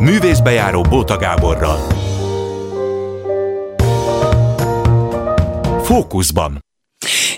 Művészbejáró Bóta Gáborral. Fókuszban.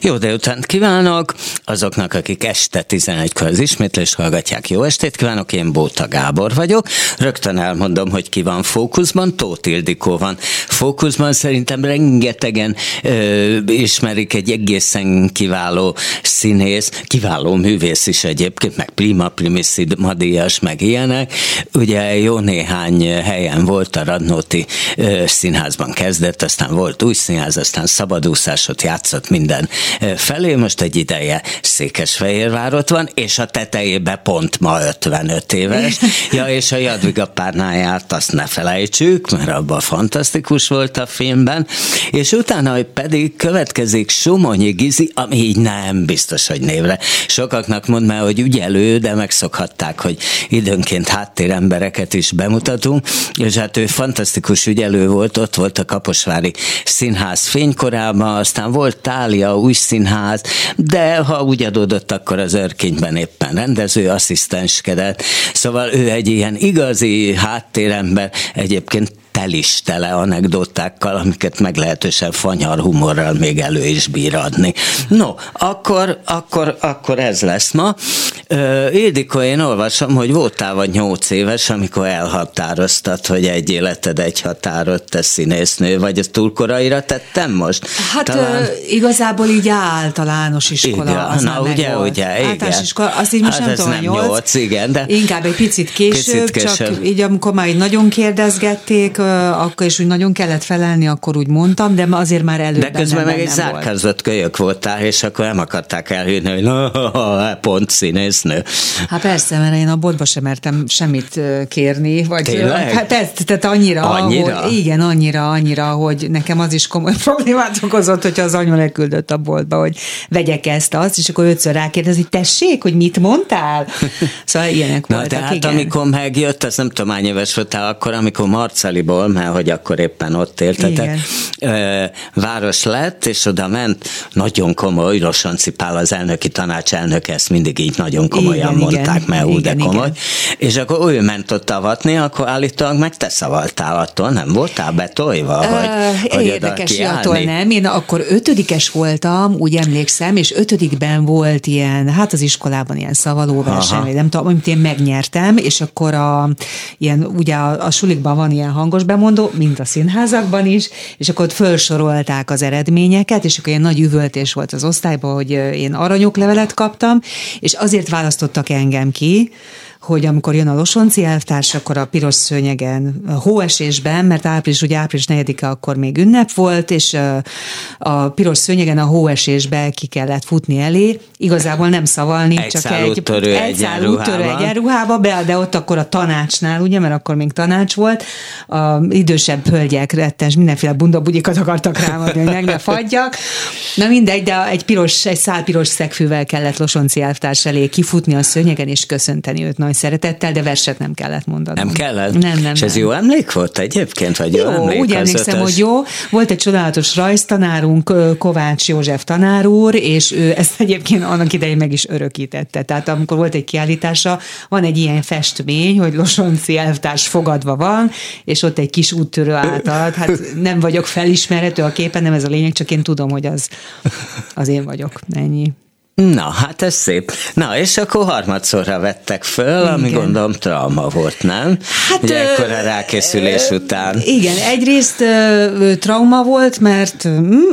Jó délutánt kívánok azoknak, akik este 11-kor az ismétlés hallgatják. Jó estét kívánok, én Bóta Gábor vagyok. Rögtön elmondom, hogy ki van fókuszban. Tóth Ildikó van fókuszban. Szerintem rengetegen ö, ismerik egy egészen kiváló színész, kiváló művész is egyébként, meg Prima Primissima díjas, meg ilyenek. Ugye jó néhány helyen volt a Radnóti ö, színházban kezdett, aztán volt új színház, aztán szabadúszásot játszott minden felé, most egy ideje Székesfehérvárot van, és a tetejébe pont ma 55 éves. Ja, és a Jadviga párnáját azt ne felejtsük, mert abban fantasztikus volt a filmben, és utána pedig következik Somonyi Gizi, ami így nem biztos, hogy névre. Sokaknak mond már, hogy ügyelő, de megszokhatták, hogy időnként háttérembereket is bemutatunk, és hát ő fantasztikus ügyelő volt, ott volt a Kaposvári Színház fénykorában, aztán volt Tália új színház, de ha úgy adódott, akkor az örkényben éppen rendező asszisztenskedett. Szóval ő egy ilyen igazi háttérember, egyébként tel is tele anekdotákkal, amiket meglehetősen fanyar humorral még elő is bír adni. No, akkor, akkor, akkor ez lesz ma. Édiko, én olvasom, hogy voltál vagy nyolc éves, amikor elhatároztad, hogy egy életed egy határot te színésznő, vagy ezt túl koraira tettem most? Hát Talán... igazából így általános iskola. Igen, az na ugye, volt. ugye, igen. Iskola, azt így most hát nem tudom, nem nyolc, igen, de inkább egy picit később, picit később, csak így amikor már így nagyon kérdezgették, akkor is úgy nagyon kellett felelni, akkor úgy mondtam, de azért már előbb De közben meg egy zárkázott kölyök voltál, és akkor nem akarták elhűrni, hogy no, pont színésznő. Hát persze, mert én a boltba sem mertem semmit kérni. Vagy, Tényleg? Hát persze, tehát annyira, annyira? Hogy, igen, annyira, annyira, hogy nekem az is komoly problémát okozott, hogyha az anyu leküldött a boltba, hogy vegyek ezt, azt, és akkor ötször rákérdez, hogy tessék, hogy mit mondtál? Szóval ilyenek Na, voltak, tehát igen. amikor megjött, az nem tudom, hány éves voltál akkor, amikor Marcaliból, mert hogy akkor éppen ott éltetek, város lett, és oda ment, nagyon komoly, Rosanci Pál az elnöki tanács elnöke, ezt mindig így nagyon komolyan igen, mondták, igen, mert úgy de komoly, igen. és akkor ő ment ott avatni, akkor állítólag meg te szavaltál attól, nem voltál betolva, uh, hogy, hogy Érdekes, attól nem, én akkor ötödikes voltam, úgy emlékszem, és ötödikben volt ilyen, hát az iskolában ilyen szavalóverseny, nem tudom, amit én megnyertem, és akkor a, ilyen, ugye a, a sulikban van ilyen hangos bemondó, mint a színházakban is, és akkor ott felsorolták az eredményeket, és akkor ilyen nagy üvöltés volt az osztályban, hogy én aranyoklevelet kaptam, és azért választottak engem ki, hogy amikor jön a Losonci elvtárs, akkor a piros szőnyegen, a hóesésben, mert április, ugye április 4 akkor még ünnep volt, és a piros szőnyegen a hóesésbe ki kellett futni elé, igazából nem szavalni, egy csak egy, úttörő egy szál úttörő egyenruhába, be, de ott akkor a tanácsnál, ugye, mert akkor még tanács volt, a idősebb hölgyek rettens, mindenféle bundabugyikat akartak rámadni, hogy meg ne fagyjak. Na mindegy, de egy piros, egy szál piros szegfűvel kellett Losonci elvtárs elé kifutni a szőnyegen, és köszönteni őt. Nagy nagy szeretettel, de verset nem kellett mondani. Nem kellett? Nem, nem. És ez nem. jó emlék volt egyébként? Vagy jó, jó emlék úgy emlékszem, hogy jó. Volt egy csodálatos rajztanárunk, Kovács József tanár úr, és ő ezt egyébként annak idején meg is örökítette. Tehát amikor volt egy kiállítása, van egy ilyen festmény, hogy Losonci elvtárs fogadva van, és ott egy kis úttörő által, hát nem vagyok felismerhető a képen, nem ez a lényeg, csak én tudom, hogy az, az én vagyok. Ennyi. Na, hát ez szép. Na, és akkor harmadszorra vettek föl, igen. ami gondolom trauma volt, nem? Hát, Ugye ekkor a rákészülés ö, után. Igen, egyrészt ö, trauma volt, mert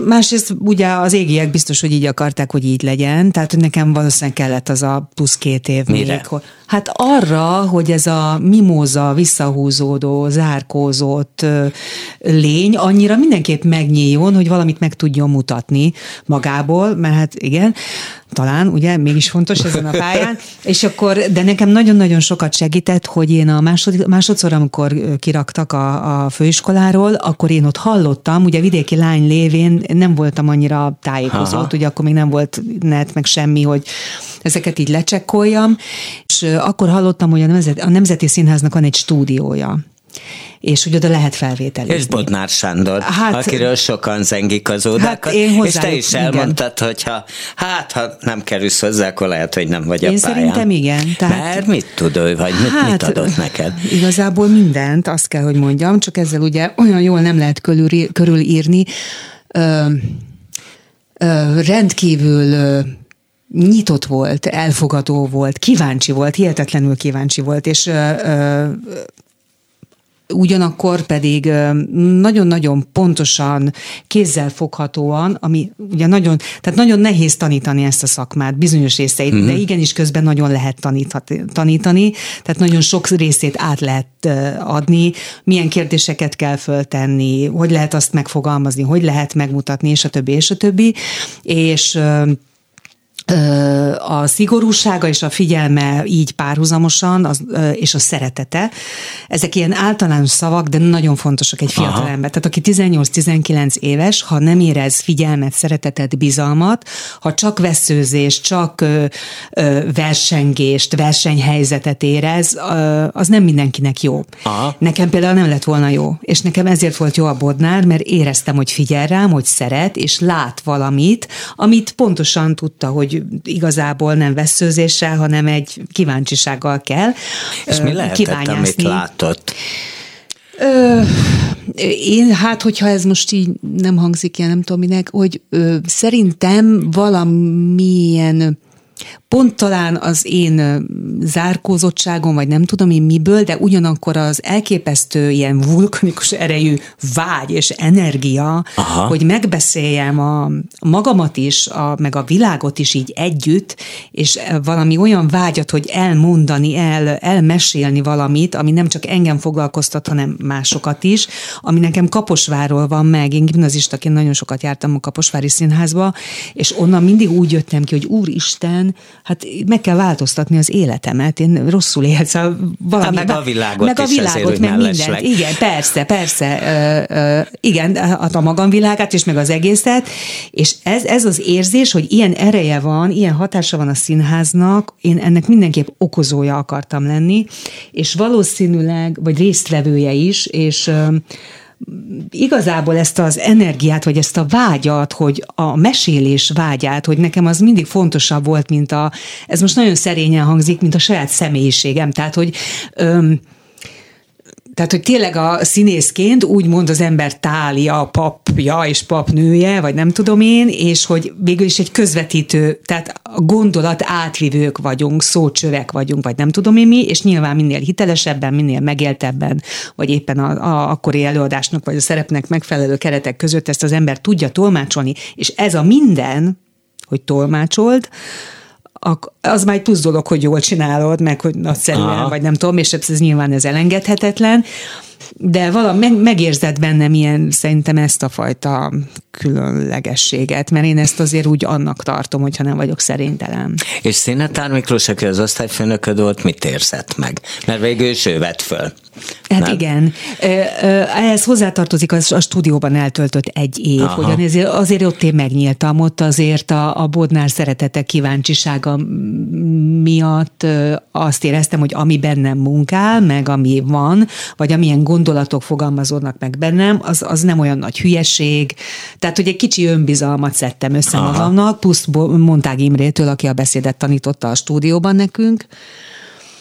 másrészt ugye az égiek biztos, hogy így akarták, hogy így legyen, tehát nekem valószínűleg kellett az a plusz két év Mire? még. Hát arra, hogy ez a mimóza, visszahúzódó, zárkózott lény annyira mindenképp megnyíljon, hogy valamit meg tudjon mutatni magából, mert hát igen, talán, ugye, mégis fontos ezen a pályán, és akkor, de nekem nagyon-nagyon sokat segített, hogy én a másod, másodszor, amikor kiraktak a, a főiskoláról, akkor én ott hallottam, ugye vidéki lány lévén nem voltam annyira tájékozott, Aha. ugye akkor még nem volt net, meg semmi, hogy ezeket így lecsekkoljam, és akkor hallottam, hogy a, Nemzet, a Nemzeti Színháznak van egy stúdiója és hogy oda lehet felvételizni. És Bodnár Sándor, hát, akiről sokan zengik az ódákat, hát én és te is elmondtad, igen. hogy ha, hát ha nem kerülsz hozzá, akkor lehet, hogy nem vagy én a pályán. szerintem igen. Tehát, Mert mit tud ő, vagy mit, hát, mit adott neked? Igazából mindent, azt kell, hogy mondjam, csak ezzel ugye olyan jól nem lehet körül, körülírni. Ö, ö, rendkívül ö, nyitott volt, elfogadó volt, kíváncsi volt, hihetetlenül kíváncsi volt, és ö, ö, ugyanakkor pedig nagyon-nagyon pontosan, kézzel foghatóan, ami ugye nagyon, tehát nagyon nehéz tanítani ezt a szakmát, bizonyos részeit, uh-huh. de mhm. igenis közben nagyon lehet tanítani, tehát nagyon sok részét át lehet adni, milyen kérdéseket kell föltenni, hogy lehet azt megfogalmazni, hogy lehet megmutatni, és a többi, és a többi, és a szigorúsága és a figyelme így párhuzamosan, az, és a szeretete, ezek ilyen általános szavak, de nagyon fontosak egy fiatal ember. Tehát aki 18-19 éves, ha nem érez figyelmet, szeretetet, bizalmat, ha csak veszőzés, csak ö, ö, versengést, versenyhelyzetet érez, ö, az nem mindenkinek jó. Aha. Nekem például nem lett volna jó, és nekem ezért volt jó a Bodnár, mert éreztem, hogy figyel rám, hogy szeret, és lát valamit, amit pontosan tudta, hogy igazából nem veszőzéssel, hanem egy kíváncsisággal kell És mi lehetett, amit látott? Ö, én, hát, hogyha ez most így nem hangzik ilyen, nem tudom minek, hogy ö, szerintem valamilyen pont talán az én zárkózottságom, vagy nem tudom én miből, de ugyanakkor az elképesztő ilyen vulkanikus erejű vágy és energia, Aha. hogy megbeszéljem a magamat is, a, meg a világot is így együtt, és valami olyan vágyat, hogy elmondani, el, elmesélni valamit, ami nem csak engem foglalkoztat, hanem másokat is, ami nekem Kaposváról van meg. Én gimnazistaként nagyon sokat jártam a Kaposvári Színházba, és onnan mindig úgy jöttem ki, hogy úristen, hát meg kell változtatni az életemet, én rosszul éltem, szóval valami. Hát meg a világot meg a világot, meg mindent. Igen, persze, persze. Ö, ö, igen, hát a magamvilágát és meg az egészet, és ez, ez az érzés, hogy ilyen ereje van, ilyen hatása van a színháznak, én ennek mindenképp okozója akartam lenni, és valószínűleg, vagy résztvevője is, és igazából ezt az energiát, vagy ezt a vágyat, hogy a mesélés vágyát, hogy nekem az mindig fontosabb volt, mint a, ez most nagyon szerényen hangzik, mint a saját személyiségem. Tehát, hogy öm, tehát, hogy tényleg a színészként úgy mond az ember tália, papja és papnője, vagy nem tudom én, és hogy végül is egy közvetítő, tehát a gondolat átvivők vagyunk, szócsövek vagyunk, vagy nem tudom én mi, és nyilván minél hitelesebben, minél megéltebben, vagy éppen a, a akkori előadásnak, vagy a szerepnek megfelelő keretek között ezt az ember tudja tolmácsolni, és ez a minden, hogy tolmácsold, az már egy plusz dolog, hogy jól csinálod, meg hogy nagyszerűen, Aha. vagy nem tudom, és ez nyilván ez elengedhetetlen, de valami meg, megérzed bennem ilyen, szerintem ezt a fajta különlegességet, mert én ezt azért úgy annak tartom, hogyha nem vagyok szerénytelen. És Színetár Miklós, aki az osztályfőnököd volt, mit érzett meg? Mert végül is ő vett föl. Hát nem? igen. Ehhez hozzátartozik az a stúdióban eltöltött egy év, Aha. hogy azért, azért ott én megnyíltam, ott azért a, a Bodnár szeretete kíváncsisága miatt azt éreztem, hogy ami bennem munkál, meg ami van, vagy amilyen gondolatok fogalmazódnak meg bennem, az, az nem olyan nagy hülyeség. Tehát, hogy egy kicsi önbizalmat szedtem össze Aha. magamnak, plusz Montág Imrétől, aki a beszédet tanította a stúdióban nekünk,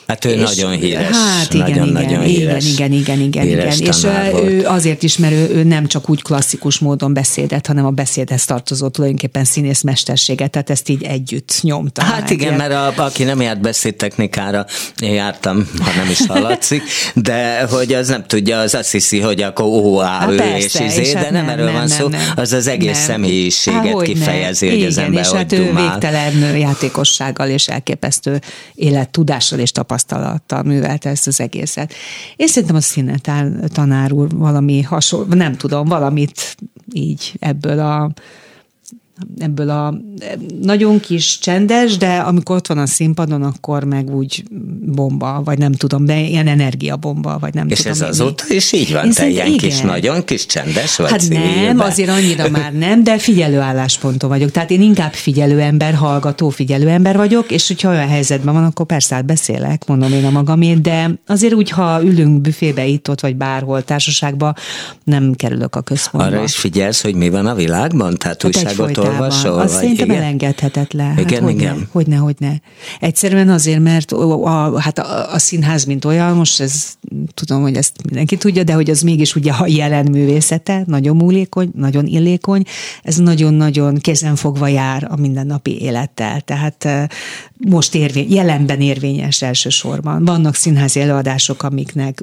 Hát ő és, nagyon híres. Hát igen, nagyon, igen, nagyon híres, igen, igen, igen, igen, igen. És ő azért is, mert ő, ő nem csak úgy klasszikus módon beszédet, hanem a beszédhez tartozó tulajdonképpen színész mesterséget, tehát ezt így együtt nyomta. Hát igen, mert a, aki nem járt beszédtechnikára, én jártam, ha nem is hallatszik, de hogy az nem tudja, az azt hiszi, hogy akkor ó, á, hát ő persze, és izé, és de hát nem, nem erről nem, van nem, szó, nem, az az egész nem. személyiséget hát, kifejezi, hogy igen, az ember és hát ő végtelen játékossággal és elképesztő élettudással és tapasztalattal tapasztalattal művelte ezt az egészet. Én szerintem a színetár tanár úr valami hasonló, nem tudom, valamit így ebből a ebből a nagyon kis csendes, de amikor ott van a színpadon, akkor meg úgy bomba, vagy nem tudom, de ilyen energiabomba, vagy nem És tudom. És ez azóta is így van, te ilyen igen. kis, nagyon kis csendes vagy Hát nem, azért annyira már nem, de figyelő állásponton vagyok. Tehát én inkább figyelő ember, hallgató figyelő ember vagyok, és hogyha olyan helyzetben van, akkor persze hát beszélek, mondom én a magamét, de azért úgy, ha ülünk büfébe itt, ott, vagy bárhol társaságban, nem kerülök a központba. Arra is figyelsz, hogy mi van a világban? Tehát hát újságot olvasol? Az szerintem igen? elengedhetetlen. Hát igen, hogyne, igen. Hogyne, hogyne. Egyszerűen azért, mert a, a, hát a, a színház, mint olyan, most ez tudom, hogy ezt mindenki tudja, de hogy az mégis ugye a jelen művészete, nagyon múlékony, nagyon illékony, ez nagyon-nagyon kézenfogva jár a mindennapi élettel. Tehát most érvény, jelenben érvényes elsősorban. Vannak színházi előadások, amiknek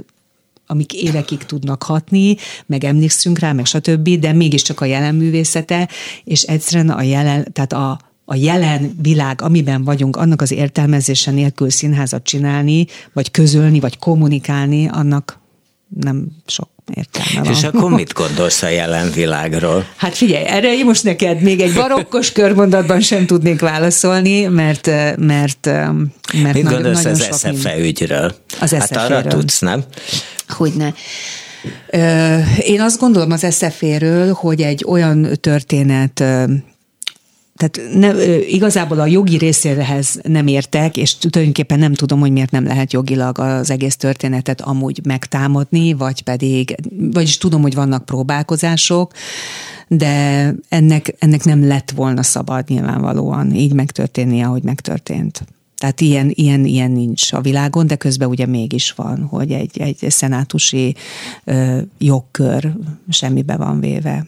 amik évekig tudnak hatni, meg emlékszünk rá, meg stb., de mégiscsak a jelen művészete, és egyszerűen a jelen, tehát a, a jelen világ, amiben vagyunk, annak az értelmezése nélkül színházat csinálni, vagy közölni, vagy kommunikálni, annak nem sok értelme van. És akkor mit gondolsz a jelen világról? Hát figyelj, erre én most neked még egy barokkos körmondatban sem tudnék válaszolni, mert mert, mert Mit nagyon, gondolsz nagyon az SZFE ügyről? Az Hát arra tudsz, nem? Hogyne. Én azt gondolom az eszeféről, hogy egy olyan történet tehát ne, igazából a jogi részéhez nem értek, és tulajdonképpen nem tudom, hogy miért nem lehet jogilag az egész történetet amúgy megtámadni, vagy pedig, vagyis tudom, hogy vannak próbálkozások, de ennek, ennek nem lett volna szabad nyilvánvalóan így megtörténni, ahogy megtörtént. Tehát ilyen, ilyen, ilyen nincs a világon, de közben ugye mégis van, hogy egy, egy szenátusi ö, jogkör semmibe van véve.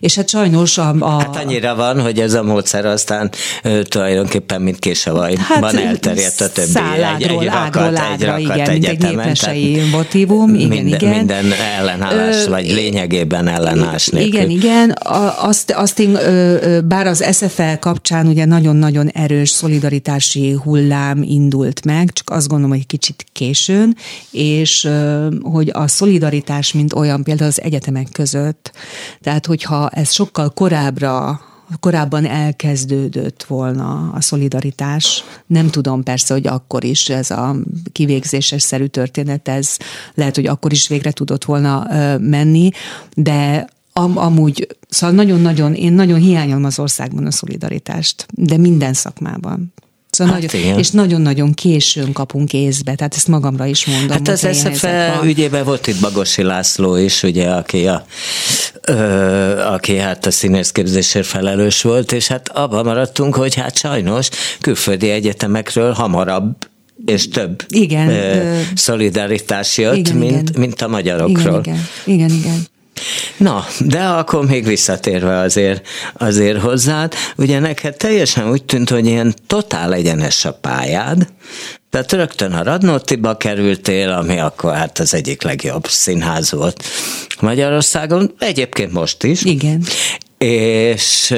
És hát sajnos a, a... Hát annyira van, hogy ez a módszer aztán ö, tulajdonképpen mint késavajban hát, elterjedt a többi. Szállágról, egy, egy ágról rakat, ágra, egy igen, mint egy népmesei motivum. Igen, minden, igen. Minden ellenállás, ö, vagy lényegében ellenállás nélkül. Igen, igen. Azt, azt én, bár az SFL kapcsán ugye nagyon-nagyon erős szolidaritási hullám indult meg, csak azt gondolom, hogy kicsit későn, és hogy a szolidaritás, mint olyan például az egyetemek között, tehát tehát, hogyha ez sokkal korábbra korábban elkezdődött volna a szolidaritás. Nem tudom persze, hogy akkor is ez a kivégzéses szerű történet, ez lehet, hogy akkor is végre tudott volna menni, de am, amúgy, szóval nagyon-nagyon, én nagyon hiányolom az országban a szolidaritást, de minden szakmában. Szóval hát nagyon, és nagyon-nagyon későn kapunk észbe, tehát ezt magamra is mondom. Hát az SZFE ügyében volt itt Bagosi László is, ugye, aki, a, ö, aki hát a színészképzésért felelős volt, és hát abban maradtunk, hogy hát sajnos külföldi egyetemekről hamarabb és több igen, ö, szolidaritás jött, igen, mint, igen. mint a magyarokról. Igen, igen, igen. igen. Na, de akkor még visszatérve azért, azért hozzád, ugye neked teljesen úgy tűnt, hogy ilyen totál egyenes a pályád, tehát rögtön a Radnótiba kerültél, ami akkor hát az egyik legjobb színház volt Magyarországon, egyébként most is. Igen. És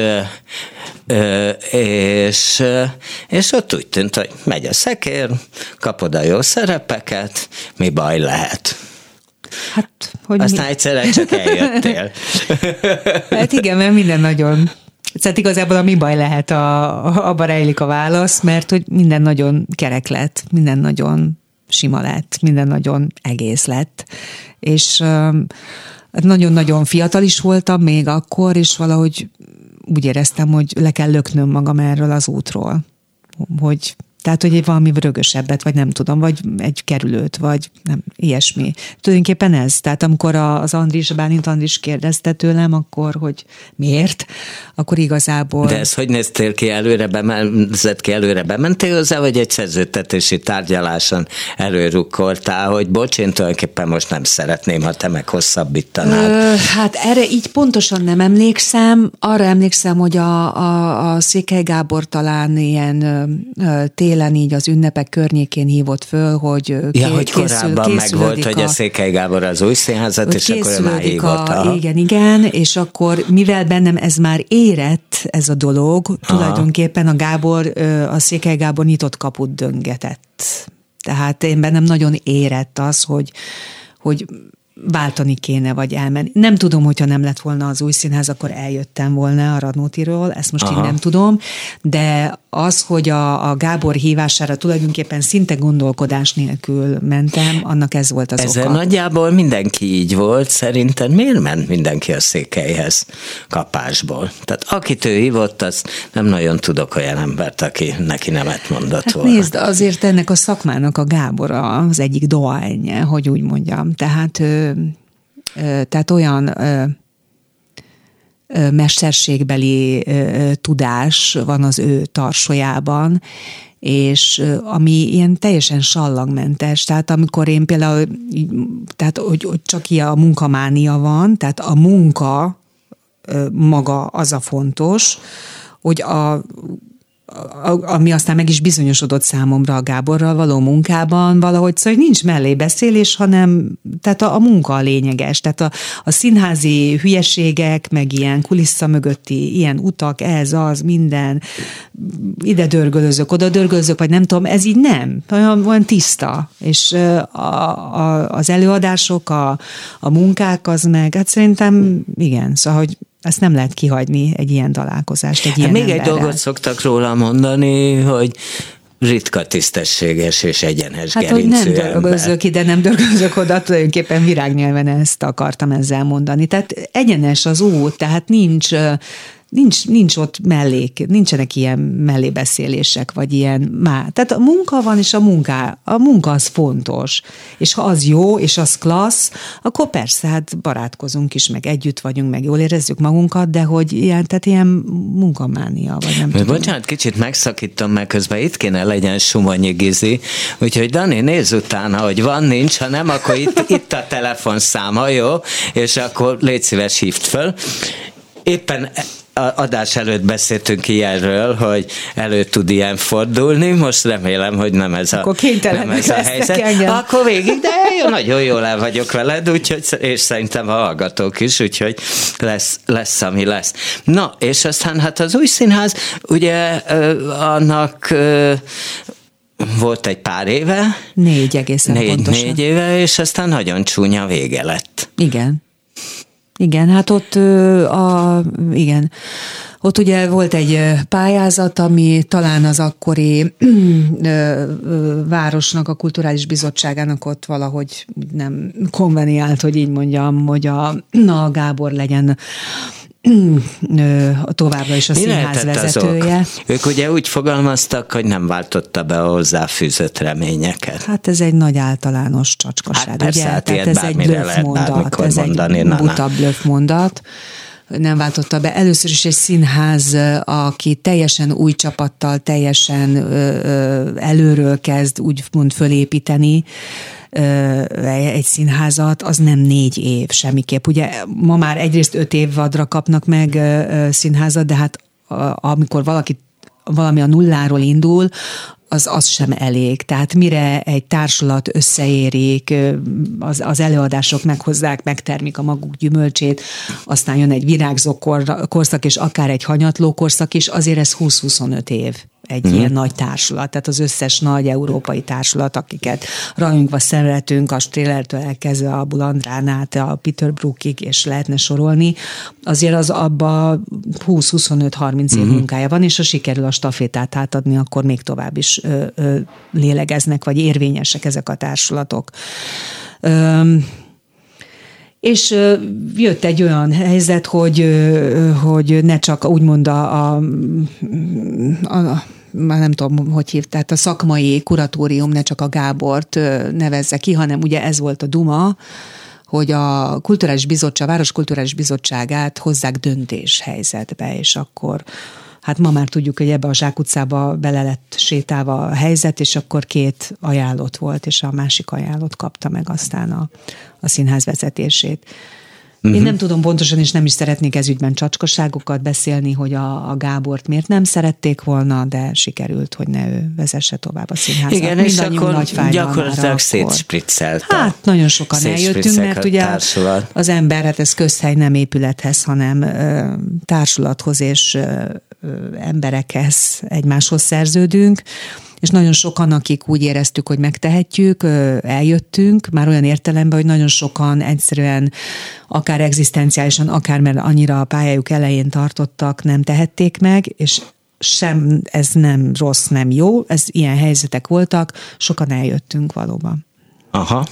és, és ott úgy tűnt, hogy megy a szekér, kapod a jó szerepeket, mi baj lehet. Hát, hogy Aztán mi? egyszerre csak eljöttél. hát igen, mert minden nagyon Szóval igazából a mi baj lehet, a, a, abba rejlik a válasz, mert hogy minden nagyon kerek lett, minden nagyon sima lett, minden nagyon egész lett. És hát nagyon-nagyon fiatal is voltam még akkor, és valahogy úgy éreztem, hogy le kell löknöm magam erről az útról. Hogy tehát, hogy egy valami rögösebbet, vagy nem tudom, vagy egy kerülőt, vagy nem, ilyesmi. Tulajdonképpen ez. Tehát amikor az Andris, Bálint Andris kérdezte tőlem, akkor, hogy miért, akkor igazából... De ez hogy néztél ki előre, bemenzett ki előre, bementél hozzá, vagy egy szerződtetési tárgyaláson előrukkoltál, hogy bocs, én tulajdonképpen most nem szeretném, ha te meg hosszabbítanád. Ö, hát erre így pontosan nem emlékszem. Arra emlékszem, hogy a, a, a Székely Gábor talán ilyen ö, tél télen így az ünnepek környékén hívott föl, hogy ja, hogy készül, korábban meg volt, a, hogy a Székely Gábor az új színházat, és akkor a, Igen, igen, és akkor mivel bennem ez már érett, ez a dolog, Aha. tulajdonképpen a Gábor, a Székely Gábor nyitott kaput döngetett. Tehát én bennem nagyon érett az, hogy, hogy váltani kéne, vagy elmenni. Nem tudom, hogyha nem lett volna az új színház, akkor eljöttem volna a Radnótiról, ezt most Aha. én nem tudom, de az, hogy a, a Gábor hívására tulajdonképpen szinte gondolkodás nélkül mentem, annak ez volt az Ezzel oka. nagyjából mindenki így volt, szerinted miért ment mindenki a székelyhez kapásból? Tehát akit ő hívott, az nem nagyon tudok olyan embert, aki neki nemet mondott hát volna. Nézd, azért ennek a szakmának a Gábor az egyik dohányja, hogy úgy mondjam. Tehát, ö, ö, tehát olyan ö, mesterségbeli tudás van az ő tarsójában, és ami ilyen teljesen sallagmentes, tehát amikor én például, tehát hogy, hogy csak ilyen a munkamánia van, tehát a munka maga az a fontos, hogy a ami aztán meg is bizonyosodott számomra a Gáborral való munkában, valahogy szóval nincs mellébeszélés, hanem tehát a, a munka a lényeges. Tehát a, a színházi hülyeségek, meg ilyen kulissza mögötti ilyen utak, ez, az, minden, ide dörgölözök, oda dörgölözök, vagy nem tudom, ez így nem, olyan, olyan tiszta. És a, a, az előadások, a, a munkák, az meg, hát szerintem igen, szóval, hogy ezt nem lehet kihagyni egy ilyen találkozást, egy ilyen Még emberrel. egy dolgot szoktak róla mondani, hogy ritka tisztességes és egyenes hát, hogy nem dörgözök ide, nem dörgözök oda, tulajdonképpen virágnyelven ezt akartam ezzel mondani. Tehát egyenes az út, tehát nincs nincs, nincs ott mellék, nincsenek ilyen mellébeszélések, vagy ilyen má. Tehát a munka van, és a munka, a munka az fontos. És ha az jó, és az klassz, akkor persze, hát barátkozunk is, meg együtt vagyunk, meg jól érezzük magunkat, de hogy ilyen, tehát ilyen munkamánia, vagy nem tudom. Bocsánat, kicsit megszakítom, meg közben itt kéne legyen Sumonyi Gizi, úgyhogy Dani, nézz utána, hogy van, nincs, ha nem, akkor itt, itt a telefonszáma, jó? És akkor légy szíves, hívd föl. Éppen adás előtt beszéltünk ilyenről, hogy elő tud ilyen fordulni, most remélem, hogy nem ez a, Akkor nem ez a helyzet. Engem. Akkor végig, de jó, nagyon jól el vagyok veled, úgyhogy, és szerintem a hallgatók is, úgyhogy lesz, lesz, ami lesz. Na, és aztán hát az új színház, ugye annak volt egy pár éve. Négy egészen négy, pontosan. Négy éve, és aztán nagyon csúnya vége lett. Igen. Igen, hát ott a, igen, ott ugye volt egy pályázat, ami talán az akkori városnak, a kulturális bizottságának ott valahogy nem konveniált, hogy így mondjam, hogy a, a Gábor legyen továbbra is a Mi színház vezetője. Azok? Ők ugye úgy fogalmaztak, hogy nem váltotta be a hozzáfűzött reményeket. Hát ez egy nagy általános csacskaság. Hát persze, ugye? Hát Tehát ez egy blöffmondat, ez mondani, egy buta blöffmondat nem váltotta be. Először is egy színház, aki teljesen új csapattal, teljesen előről kezd úgymond fölépíteni, egy színházat, az nem négy év semmiképp. Ugye ma már egyrészt öt év vadra kapnak meg színházat, de hát amikor valaki valami a nulláról indul, az, az sem elég. Tehát mire egy társulat összeérik, az, az előadások meghozzák, megtermik a maguk gyümölcsét, aztán jön egy virágzó kor, korszak, és akár egy hanyatló korszak is, azért ez 20-25 év egy mm. ilyen nagy társulat, tehát az összes nagy európai társulat, akiket rajongva szeretünk, a Strélertől elkezdve a Bulandrán át, a Peter Brookig, és lehetne sorolni, azért az abba 20-25-30 év mm. munkája van, és ha sikerül a stafétát átadni, akkor még tovább is ö, ö, lélegeznek, vagy érvényesek ezek a társulatok. Ö, és jött egy olyan helyzet, hogy, hogy ne csak úgymond a, a, a már nem tudom, hogy hív, tehát a szakmai kuratórium ne csak a Gábort nevezze ki, hanem ugye ez volt a Duma, hogy a kulturális bizottság, a Város Kulturális Bizottságát hozzák döntéshelyzetbe, és akkor hát ma már tudjuk, hogy ebbe a zsákutcába bele lett sétálva a helyzet, és akkor két ajánlott volt, és a másik ajánlott kapta meg aztán a, a színház vezetését. Uh-huh. Én mhm. nem tudom pontosan, és nem is szeretnék ez ügyben csacskaságokat beszélni, hogy a, a Gábort miért nem szerették volna, de sikerült, hogy ne ő vezesse tovább a színházat. Igen, és akkor nagy gyakorlatilag szétspriccelt. Hát nagyon sokan eljöttünk, mert ugye társulat. az ember, hát ez közhely nem épülethez, hanem ö, társulathoz és ö, emberekhez egymáshoz szerződünk, és nagyon sokan, akik úgy éreztük, hogy megtehetjük, eljöttünk, már olyan értelemben, hogy nagyon sokan egyszerűen akár egzisztenciálisan, akár mert annyira a pályájuk elején tartottak, nem tehették meg, és sem, ez nem rossz, nem jó, ez ilyen helyzetek voltak, sokan eljöttünk valóban. Aha.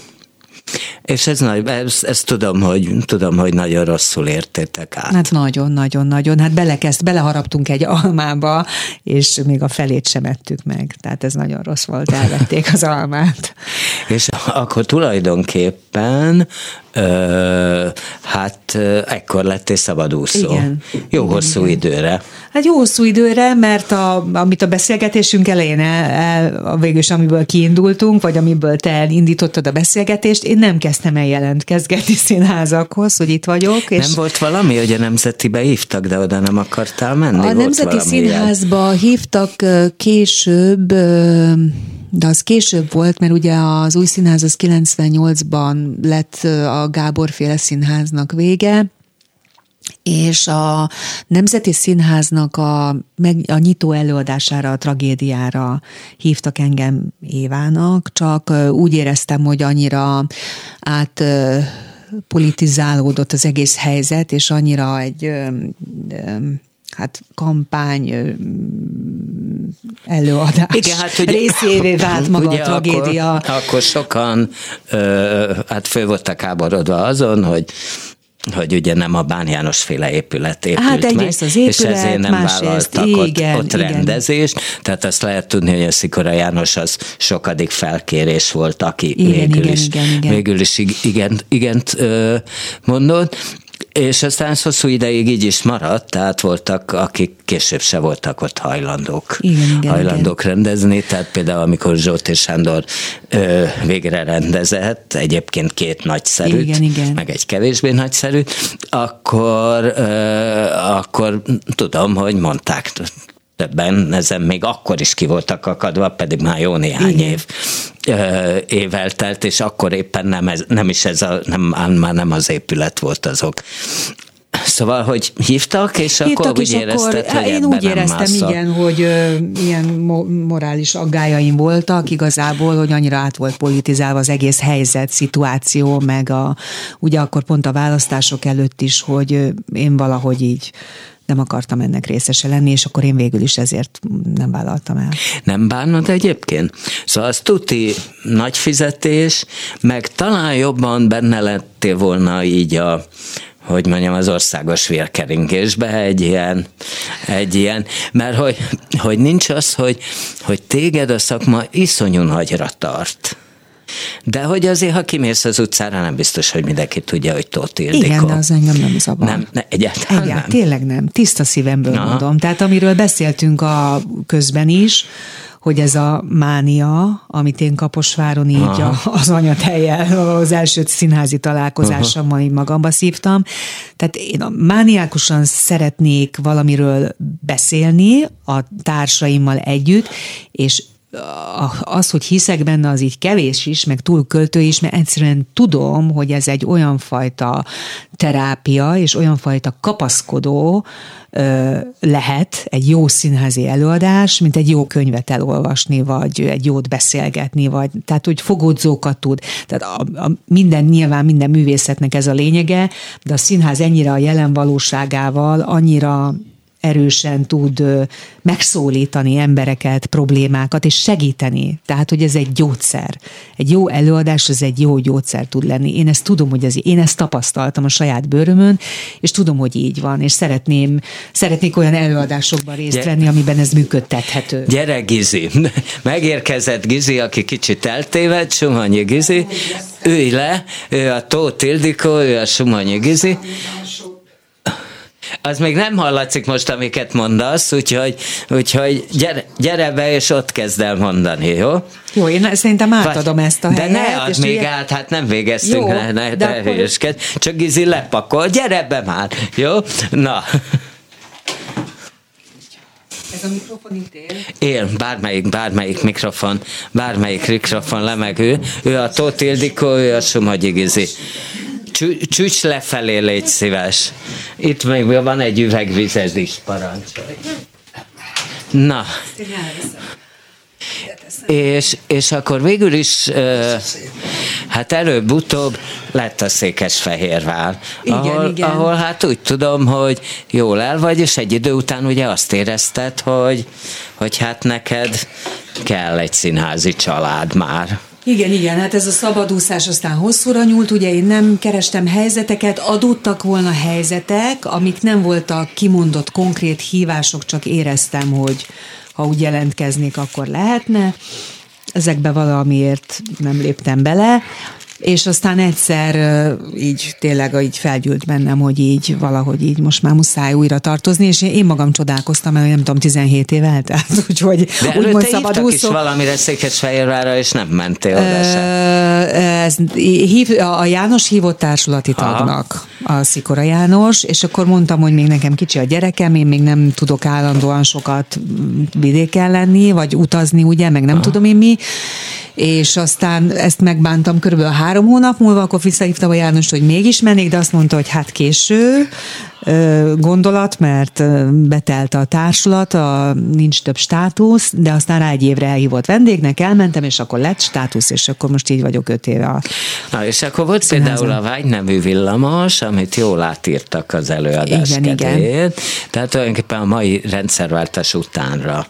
És ez, nagy, ez, ez tudom, hogy, tudom, hogy nagyon rosszul értétek át. Hát nagyon-nagyon-nagyon. Hát belekezd, beleharaptunk egy almába, és még a felét sem ettük meg. Tehát ez nagyon rossz volt, elvették az almát. és akkor tulajdonképpen Ö, hát ekkor lettél szabadúszó. Igen. Jó igen, hosszú időre. Hát jó hosszú időre, mert a, amit a beszélgetésünk elején el, el, végül is amiből kiindultunk, vagy amiből te elindítottad a beszélgetést, én nem kezdtem el jelentkezgetni színházakhoz, hogy itt vagyok. És nem volt valami, hogy a Nemzetibe hívtak, de oda nem akartál menni? A volt Nemzeti Színházba ilyen? hívtak később, de az később volt, mert ugye az új színház az 98-ban lett a Gábor féle színháznak vége, és a Nemzeti Színháznak a, a nyitó előadására, a tragédiára hívtak engem Évának, csak úgy éreztem, hogy annyira át politizálódott az egész helyzet, és annyira egy hát kampány előadás Igen, hát ugye, részévé vált maga ugye a tragédia. Akkor, akkor sokan ö, hát fő voltak háborodva azon, hogy hogy ugye nem a Bán János féle épület épült hát egyrészt meg, az épület, és ezért nem vállaltak igen, ott, ott igen. rendezést, tehát azt lehet tudni, hogy a Szikora János az sokadik felkérés volt, aki igen, végül, igen, is, igen, igen. végül is igen, igent mondott, és aztán ez hosszú ideig így is maradt, tehát voltak, akik később se voltak ott hajlandók, igen, igen, hajlandók igen. rendezni, tehát például amikor Zsóti Sándor ö, végre rendezett, egyébként két nagyszerűt, igen, igen. meg egy kevésbé nagyszerűt, akkor, ö, akkor tudom, hogy mondták többen ezen még akkor is ki voltak akadva, pedig már jó néhány Igen. év év eltelt, és akkor éppen nem, ez, nem is ez a, nem, már nem az épület volt azok. Szóval, hogy hívtak, és hívtak, akkor és úgy érezted, akkor, hogy Én úgy éreztem, mászol. igen, hogy ö, ilyen morális aggájaim voltak igazából, hogy annyira át volt politizálva az egész helyzet, szituáció, meg a, ugye akkor pont a választások előtt is, hogy én valahogy így nem akartam ennek részese lenni, és akkor én végül is ezért nem vállaltam el. Nem bánod egyébként? Szóval az tuti nagy fizetés, meg talán jobban benne lettél volna így a hogy mondjam, az országos vérkeringésbe egy ilyen, egy ilyen, mert hogy, hogy nincs az, hogy, hogy téged a szakma iszonyú nagyra tart. De hogy azért, ha kimész az utcára, nem biztos, hogy mindenki tudja, hogy Tóth Ildikó. Igen, de az engem nem zavar. Nem, ne, egyáltalán Egyált, nem. Tényleg nem. Tiszta szívemből Aha. mondom. Tehát amiről beszéltünk a közben is, hogy ez a mánia, amit én Kaposváron így Aha. az anyatejjel, az első színházi találkozásommal így magamba szívtam. Tehát én a mániákusan szeretnék valamiről beszélni a társaimmal együtt, és az, hogy hiszek benne, az így kevés is, meg túl költő is, mert egyszerűen tudom, hogy ez egy olyan fajta terápia, és olyan fajta kapaszkodó ö, lehet egy jó színházi előadás, mint egy jó könyvet elolvasni, vagy egy jót beszélgetni, vagy tehát, hogy fogodzókat tud. Tehát a, a minden, nyilván minden művészetnek ez a lényege, de a színház ennyire a jelen valóságával, annyira erősen tud megszólítani embereket, problémákat, és segíteni. Tehát, hogy ez egy gyógyszer. Egy jó előadás, az egy jó gyógyszer tud lenni. Én ezt tudom, hogy az, én ezt tapasztaltam a saját bőrömön, és tudom, hogy így van, és szeretném, szeretnék olyan előadásokban részt Gyere, venni, amiben ez működtethető. Gyere, Gizi! Megérkezett Gizi, aki kicsit eltévedt, Sumanyi Gizi. Ülj le, ő a Tóth Ildikó, ő a Sumanyi Gizi az még nem hallatszik most, amiket mondasz, úgyhogy, úgyhogy gyere, gyere be, és ott kezd el mondani, jó? Jó, én szerintem átadom Vagy, ezt a helyet. De ne add még ugye... át, hát nem végeztünk, jó, ne, ne, de akkor... Csak Gizi lepakol, gyere be már, jó? Na. Ez a mikrofon itt él? Él, bármelyik, bármelyik mikrofon, bármelyik mikrofon lemegő. Ő a Tóth Ildikó, ő a Somogyi Gizi csücs lefelé, légy szíves. Itt még van egy üveg vized is, parancsolj. Na. és, és akkor végül is, hát előbb-utóbb lett a Székesfehérvár, igen, ahol, igen. ahol hát úgy tudom, hogy jól el vagy, és egy idő után ugye azt érezted, hogy, hogy hát neked kell egy színházi család már. Igen, igen, hát ez a szabadúszás aztán hosszúra nyúlt, ugye én nem kerestem helyzeteket, adottak volna helyzetek, amik nem voltak kimondott konkrét hívások, csak éreztem, hogy ha úgy jelentkeznék, akkor lehetne. Ezekbe valamiért nem léptem bele és aztán egyszer így tényleg így felgyűlt bennem, hogy így valahogy így most már muszáj újra tartozni, és én magam csodálkoztam, mert nem tudom, 17 év eltelt, úgyhogy De úgymond szabadúszó. is valamire Székesfehérvárra, és nem mentél oda sem. Ez, hív, a János hívott társulati tagnak, a Szikora János, és akkor mondtam, hogy még nekem kicsi a gyerekem, én még nem tudok állandóan sokat vidéken lenni, vagy utazni, ugye, meg nem Aha. tudom én mi, és aztán ezt megbántam körülbelül három hónap múlva, akkor visszahívtam a Jánost, hogy mégis mennék, de azt mondta, hogy hát késő gondolat, mert betelt a társulat, a, nincs több státusz, de aztán rá egy évre elhívott vendégnek, elmentem, és akkor lett státusz, és akkor most így vagyok öt éve a Na, és akkor volt például a Vágy nevű villamos, amit jól átírtak az előadás igen, kedvéért. igen. Tehát tulajdonképpen a mai rendszerváltás utánra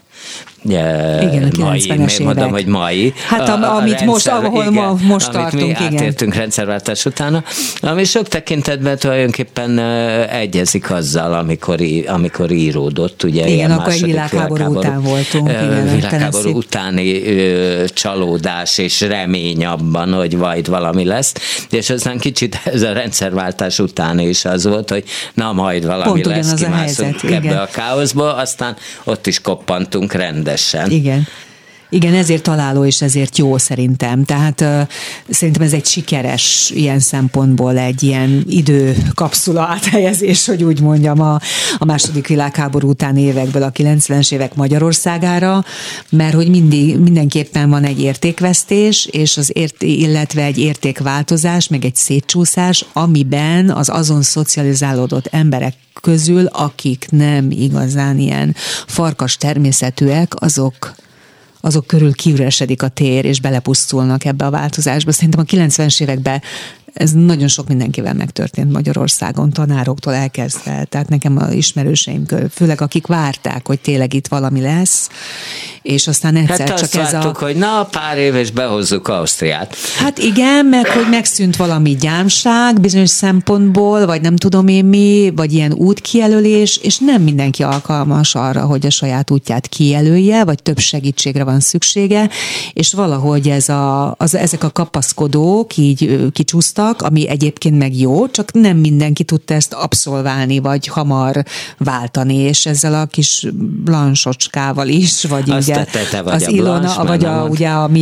igen, a mai, miért mondom, hogy mai. Hát a, a, amit rendszer, most, ahol igen, ma, most amit tartunk, mi igen. átértünk rendszerváltás utána, ami sok tekintetben tulajdonképpen egyezik azzal, amikor, amikor íródott, ugye igen, akkor egy világháború, világháború után voltunk. Igen, világháború utáni ö, csalódás és remény abban, hogy majd valami lesz, és aztán kicsit ez a rendszerváltás után is az volt, hogy na majd valami Pont lesz, kimászunk ebbe igen. a káoszba, aztán ott is koppantunk rendben rendesen. Igen. Igen, ezért találó és ezért jó szerintem. Tehát uh, szerintem ez egy sikeres ilyen szempontból egy ilyen időkapszula áthelyezés, hogy úgy mondjam, a, a második világháború után évekből a 90-es évek Magyarországára, mert hogy mindig, mindenképpen van egy értékvesztés, és az ért, illetve egy értékváltozás, meg egy szétcsúszás, amiben az azon szocializálódott emberek közül, akik nem igazán ilyen farkas természetűek, azok azok körül kiüresedik a tér, és belepusztulnak ebbe a változásba. Szerintem a 90-es években ez nagyon sok mindenkivel megtörtént Magyarországon, tanároktól elkezdve, tehát nekem a ismerőseim, főleg akik várták, hogy tényleg itt valami lesz, és aztán egyszer hát csak ez vártuk, a... hogy na, pár év és behozzuk Ausztriát. Hát igen, meg hogy megszűnt valami gyámság bizonyos szempontból, vagy nem tudom én mi, vagy ilyen útkijelölés, és nem mindenki alkalmas arra, hogy a saját útját kijelölje, vagy több segítségre van szüksége, és valahogy ez a, az, ezek a kapaszkodók így kicsúsztak, ami egyébként meg jó, csak nem mindenki tudta ezt abszolválni, vagy hamar váltani, és ezzel a kis blansocskával is, vagy Azt ugye te, te vagy az a Ilona, Blanche, vagy a, ugye a mi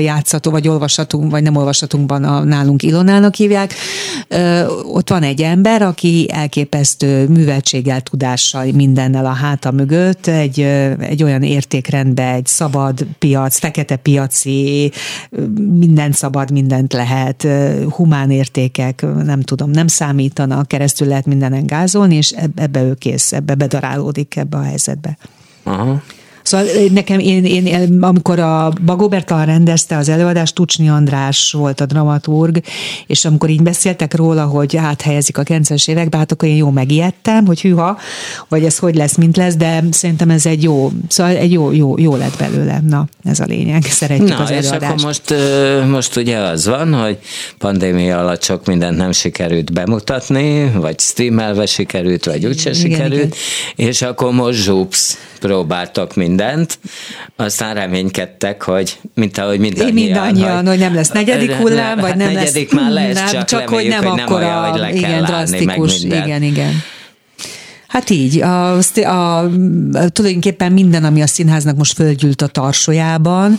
játszató, vagy olvasatunk, vagy nem olvasatunkban a, nálunk Ilonának hívják, ott van egy ember, aki elképesztő műveltséggel, tudással, mindennel a háta mögött, egy, egy olyan értékrendbe, egy szabad piac, fekete piaci, mindent szabad, mindent lehet, humán értékek, nem tudom, nem számítanak, keresztül lehet mindenen gázolni, és ebbe ő kész, ebbe bedarálódik ebbe a helyzetbe. Aha. Szóval nekem, én, én, amikor a Bagó Bertalan rendezte az előadást, Tucsni András volt a dramaturg, és amikor így beszéltek róla, hogy áthelyezik a 90-es évekbe, hát akkor én jó megijedtem, hogy hűha, vagy ez hogy lesz, mint lesz, de szerintem ez egy jó, szóval egy jó, jó, jó lett belőle. Na, ez a lényeg, szeretjük Na, az előadást. és akkor most, most ugye az van, hogy pandémia alatt sok mindent nem sikerült bemutatni, vagy streamelve sikerült, vagy úgyse sikerült, igen. és akkor most zsúpsz próbáltak mindent, aztán reménykedtek, hogy mint ahogy mindannyian, mindannyian hogy, hogy nem lesz negyedik hullám, vagy nem negyedik lesz, már lesz, nem, csak, csak hogy nem hogy akkor olyan, hogy le igen, kell drasztikus, meg igen, igen. Hát így, a, a, tulajdonképpen minden, ami a színháznak most földgyűlt a tarsójában,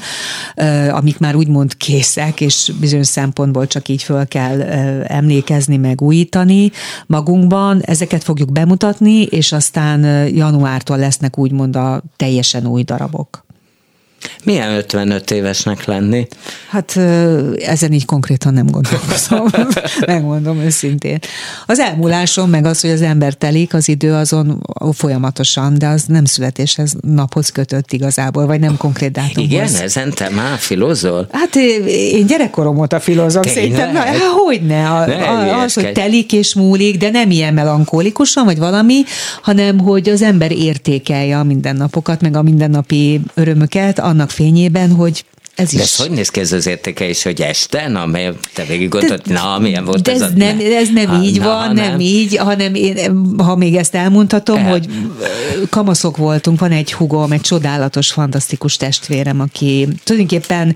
amik már úgymond készek, és bizonyos szempontból csak így föl kell emlékezni, meg újítani magunkban, ezeket fogjuk bemutatni, és aztán januártól lesznek úgymond a teljesen új darabok. Milyen 55 évesnek lenni? Hát ezen így konkrétan nem gondolkozom, megmondom őszintén. Az elmúlásom meg az, hogy az ember telik, az idő azon folyamatosan, de az nem születéshez naphoz kötött igazából, vagy nem konkrét dátumhoz. Igen, ezen te már filozol? Hát én gyerekkorom óta filozok, szerintem, hát, hogy ne, a, a, az, hogy telik és múlik, de nem ilyen melankólikusan, vagy valami, hanem hogy az ember értékelje a mindennapokat, meg a mindennapi örömöket, annak fényében, hogy ez is. De ez hogy néz ki ez az értékelés, hogy este, na, mert te végig gondolod, na, milyen volt de ez, ez a... Nem, ez nem ha, így na, van, nem. nem így, hanem én, ha még ezt elmondhatom, El. hogy kamaszok voltunk, van egy hugom, egy csodálatos, fantasztikus testvérem, aki tulajdonképpen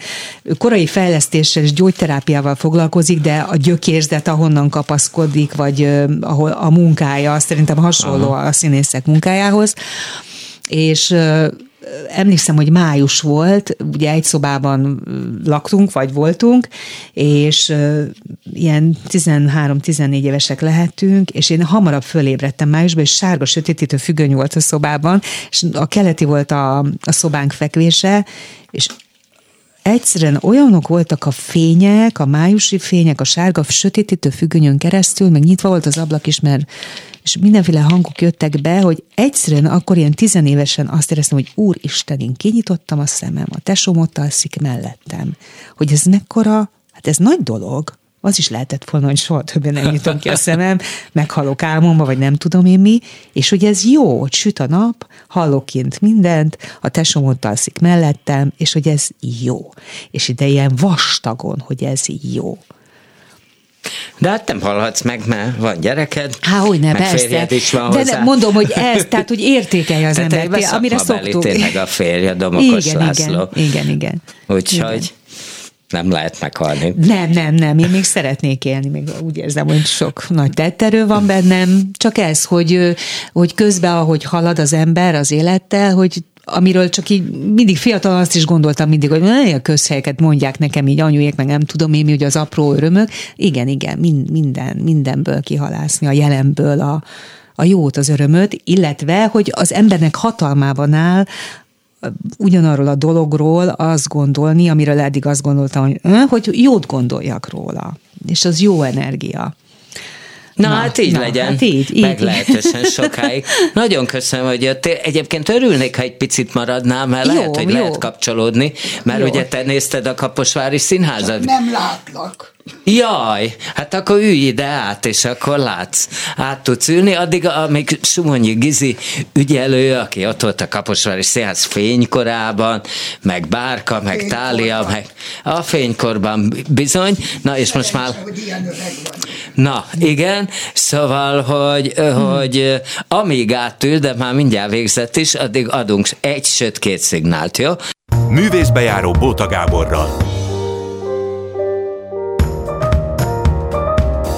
korai fejlesztéssel és gyógyterápiával foglalkozik, de a gyökérzet, ahonnan kapaszkodik, vagy ahol a munkája, szerintem hasonló Aha. a színészek munkájához, és emlékszem, hogy május volt, ugye egy szobában laktunk, vagy voltunk, és ilyen 13-14 évesek lehettünk, és én hamarabb fölébredtem májusban, és sárga sötétítő függöny volt a szobában, és a keleti volt a, a szobánk fekvése, és egyszerűen olyanok voltak a fények, a májusi fények, a sárga sötétítő függönyön keresztül, meg nyitva volt az ablak is, mert és mindenféle hangok jöttek be, hogy egyszerűen akkor ilyen tizenévesen azt éreztem, hogy úristen, én kinyitottam a szemem, a tesóm ott alszik mellettem, hogy ez mekkora, hát ez nagy dolog, az is lehetett volna, hogy soha többé nem nyitom ki a szemem, meghalok álmomba, vagy nem tudom én mi, és hogy ez jó, hogy süt a nap, hallok kint mindent, a tesóm ott alszik mellettem, és hogy ez jó. És ide ilyen vastagon, hogy ez jó. De hát nem hallhatsz meg, mert van gyereked. Há, hogy ne, persze. is van De hozzá. mondom, hogy ez, tehát hogy értékelje az ember, amire szoktuk. tényleg a férje, Domokos igen, László. Igen, igen, igen. Úgyhogy igen. Nem lehet meghalni. Nem, nem, nem, én még szeretnék élni, még úgy érzem, hogy sok nagy tetterő van bennem, csak ez, hogy, hogy közben, ahogy halad az ember az élettel, hogy amiről csak így mindig fiatal azt is gondoltam mindig, hogy a közhelyeket mondják nekem így anyujék, meg nem tudom én mi, hogy az apró örömök. Igen, igen, minden, mindenből kihalászni, a jelenből a, a jót, az örömöt, illetve, hogy az embernek hatalmában áll ugyanarról a dologról azt gondolni, amiről eddig azt gondoltam, hogy, hogy jót gondoljak róla. És az jó energia. Na, na hát így na, legyen. Hát így, így. Meglehetősen sokáig. Nagyon köszönöm, hogy jöttél. Egyébként örülnék, ha egy picit maradnál, mert jó, lehet, hogy jó. lehet kapcsolódni, mert jó. ugye te nézted a Kaposvári Színházat. Csak nem látlak. Jaj, hát akkor ülj ide át, és akkor látsz, át tudsz ülni. Addig, amíg Sumonyi Gizi ügyelő, aki ott volt a Kaposvári Színház fénykorában, meg Bárka, meg fénykorban. Tália, meg a fénykorban bizony. Na, és most már... Na, igen, szóval, hogy, hogy amíg átül, de már mindjárt végzett is, addig adunk egy, sőt két szignált, jó? Művészbejáró Bóta Gáborral.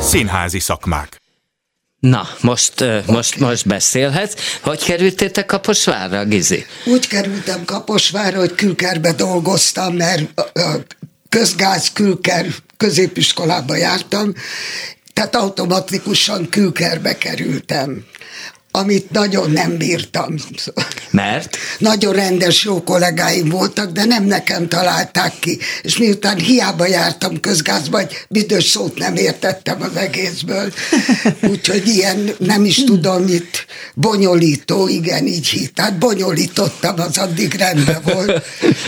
Színházi szakmák. Na, most, okay. most, most beszélhetsz. Hogy kerültétek Kaposvárra, Gizi? Úgy kerültem Kaposvárra, hogy külkerbe dolgoztam, mert közgáz külker középiskolába jártam, tehát automatikusan külkerbe kerültem amit nagyon nem bírtam. Mert? Nagyon rendes, jó kollégáim voltak, de nem nekem találták ki. És miután hiába jártam közgázba, hogy büdös szót nem értettem az egészből. Úgyhogy ilyen, nem is tudom mit, bonyolító, igen, így hit. Tehát bonyolítottam, az addig rendben volt.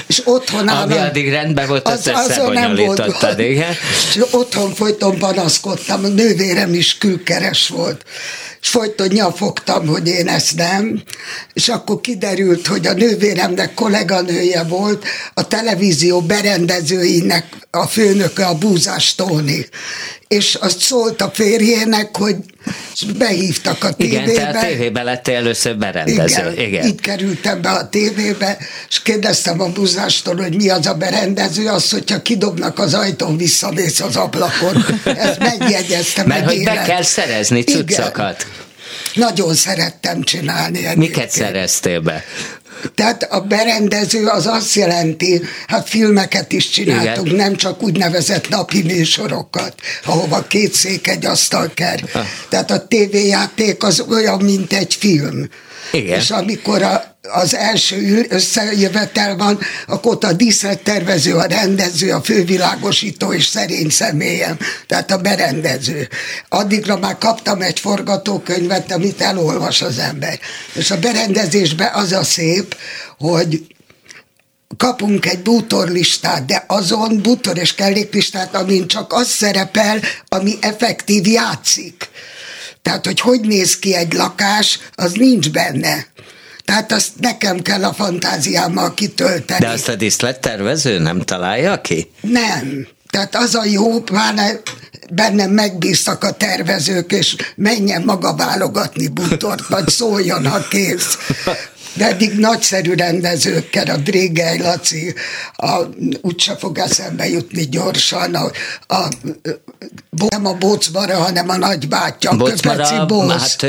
És otthon Ami addig rendben volt, az, az azon nem volt. igen. És otthon folyton panaszkodtam, a nővérem is külkeres volt és folyton nyafogtam, hogy én ezt nem, és akkor kiderült, hogy a nővéremnek kolléganője volt, a televízió berendezőinek a főnöke a Búzás Tóni, és azt szólt a férjének, hogy behívtak a tévébe. Igen, te a tévébe lettél először berendező. Igen, Igen, így kerültem be a tévébe, és kérdeztem a buzástól, hogy mi az a berendező, azt, hogyha kidobnak az ajtón, visszamész az ablakon. Ezt megjegyeztem. Mert hogy élet. be kell szerezni cuccokat. Nagyon szerettem csinálni. Egyébként. Miket szereztél be? Tehát a berendező az azt jelenti, hát filmeket is csináltunk, Igen. nem csak úgynevezett napi műsorokat, ahova két szék, egy asztal kell. Ah. Tehát a tévéjáték az olyan, mint egy film. Igen. És amikor a az első összejövetel van, akkor ott a díszlettervező, a rendező, a fővilágosító és szerény személyem, tehát a berendező. Addigra már kaptam egy forgatókönyvet, amit elolvas az ember. És a berendezésben az a szép, hogy kapunk egy bútorlistát, de azon bútor és kelléklistát, amin csak az szerepel, ami effektív játszik. Tehát, hogy hogy néz ki egy lakás, az nincs benne. Tehát azt nekem kell a fantáziámmal kitölteni. De azt a diszlettervező nem találja ki? Nem. Tehát az a jó, pláne bennem megbíztak a tervezők, és menjen maga válogatni bútort, vagy szóljon, ha kész de eddig nagyszerű rendezőkkel, a Drégely Laci, a, úgyse fog eszembe jutni gyorsan, a, a, nem a Bócmara, hanem a nagybátyja, Bócmara, Bósz. hát